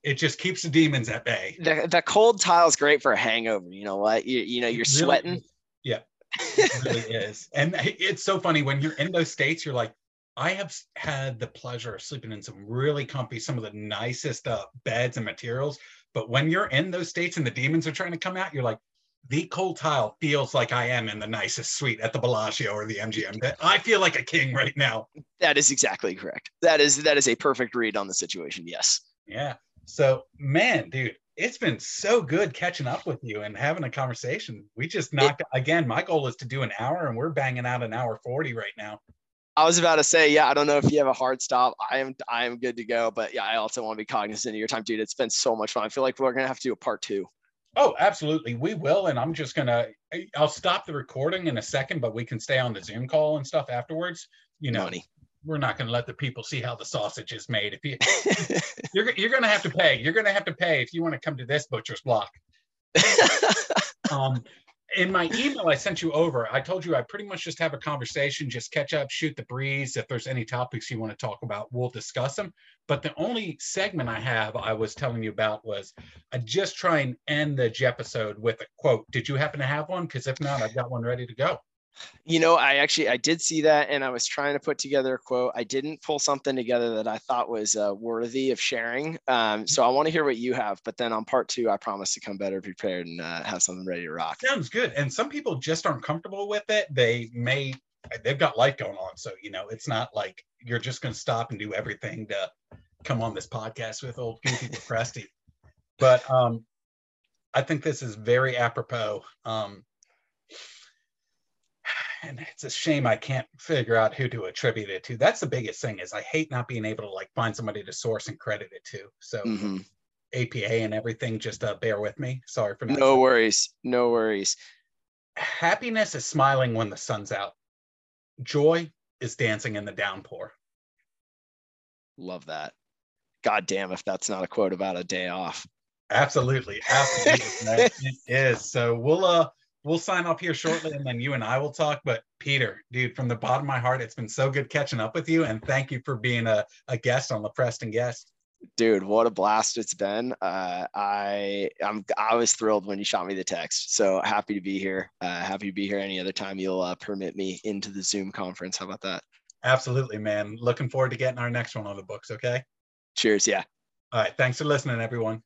it just keeps the demons at bay. the, the cold tile is great for a hangover. You know what? You, you know, you're really sweating. Yeah, it really is. And it's so funny when you're in those states, you're like, I have had the pleasure of sleeping in some really comfy, some of the nicest uh, beds and materials. But when you're in those states and the demons are trying to come out, you're like, the cold tile feels like I am in the nicest suite at the Bellagio or the MGM. That I feel like a king right now. That is exactly correct. That is that is a perfect read on the situation. Yes. Yeah. So, man, dude, it's been so good catching up with you and having a conversation. We just knocked again. My goal is to do an hour, and we're banging out an hour 40 right now. I was about to say, yeah, I don't know if you have a hard stop. I am I am good to go. But yeah, I also want to be cognizant of your time, dude. It's been so much fun. I feel like we're gonna have to do a part two. Oh, absolutely. We will. And I'm just going to, I'll stop the recording in a second, but we can stay on the Zoom call and stuff afterwards. You know, Money. We're not going to let the people see how the sausage is made. If you, you're, you're going to have to pay, you're going to have to pay if you want to come to this butcher's block. Um, in my email I sent you over, I told you I pretty much just have a conversation, just catch up, shoot the breeze. If there's any topics you want to talk about, we'll discuss them. But the only segment I have I was telling you about was I just try and end the episode with a quote. Did you happen to have one? Because if not, I've got one ready to go. You know, I actually I did see that, and I was trying to put together a quote. I didn't pull something together that I thought was uh, worthy of sharing. Um, so I want to hear what you have. But then on part two, I promise to come better prepared and uh, have something ready to rock. Sounds good. And some people just aren't comfortable with it. They may they've got life going on. So, you know, it's not like you're just gonna stop and do everything to come on this podcast with old goofy crusty. But um I think this is very apropos. Um and it's a shame I can't figure out who to attribute it to. That's the biggest thing is I hate not being able to like find somebody to source and credit it to. So Mhm. APA and everything, just uh, bear with me. Sorry for not No worries. No worries. happiness is smiling when the sun's out. Joy is dancing in the downpour. Love that. God damn if that's not a quote about a day off. Absolutely, absolutely, it is. So we'll uh we'll sign off here shortly, and then you and I will talk. But Peter, dude, from the bottom of my heart, it's been so good catching up with you, and thank you for being a, a guest on LoPrest and Guest. dude what a blast it's been. Uh, i i'm i was thrilled when you shot me the text so happy to be here. Uh, happy to be here any other time you'll uh, permit me into the zoom conference. How about that? Absolutely man. Looking forward to getting our next one on the books okay? Cheers yeah. All right thanks for listening everyone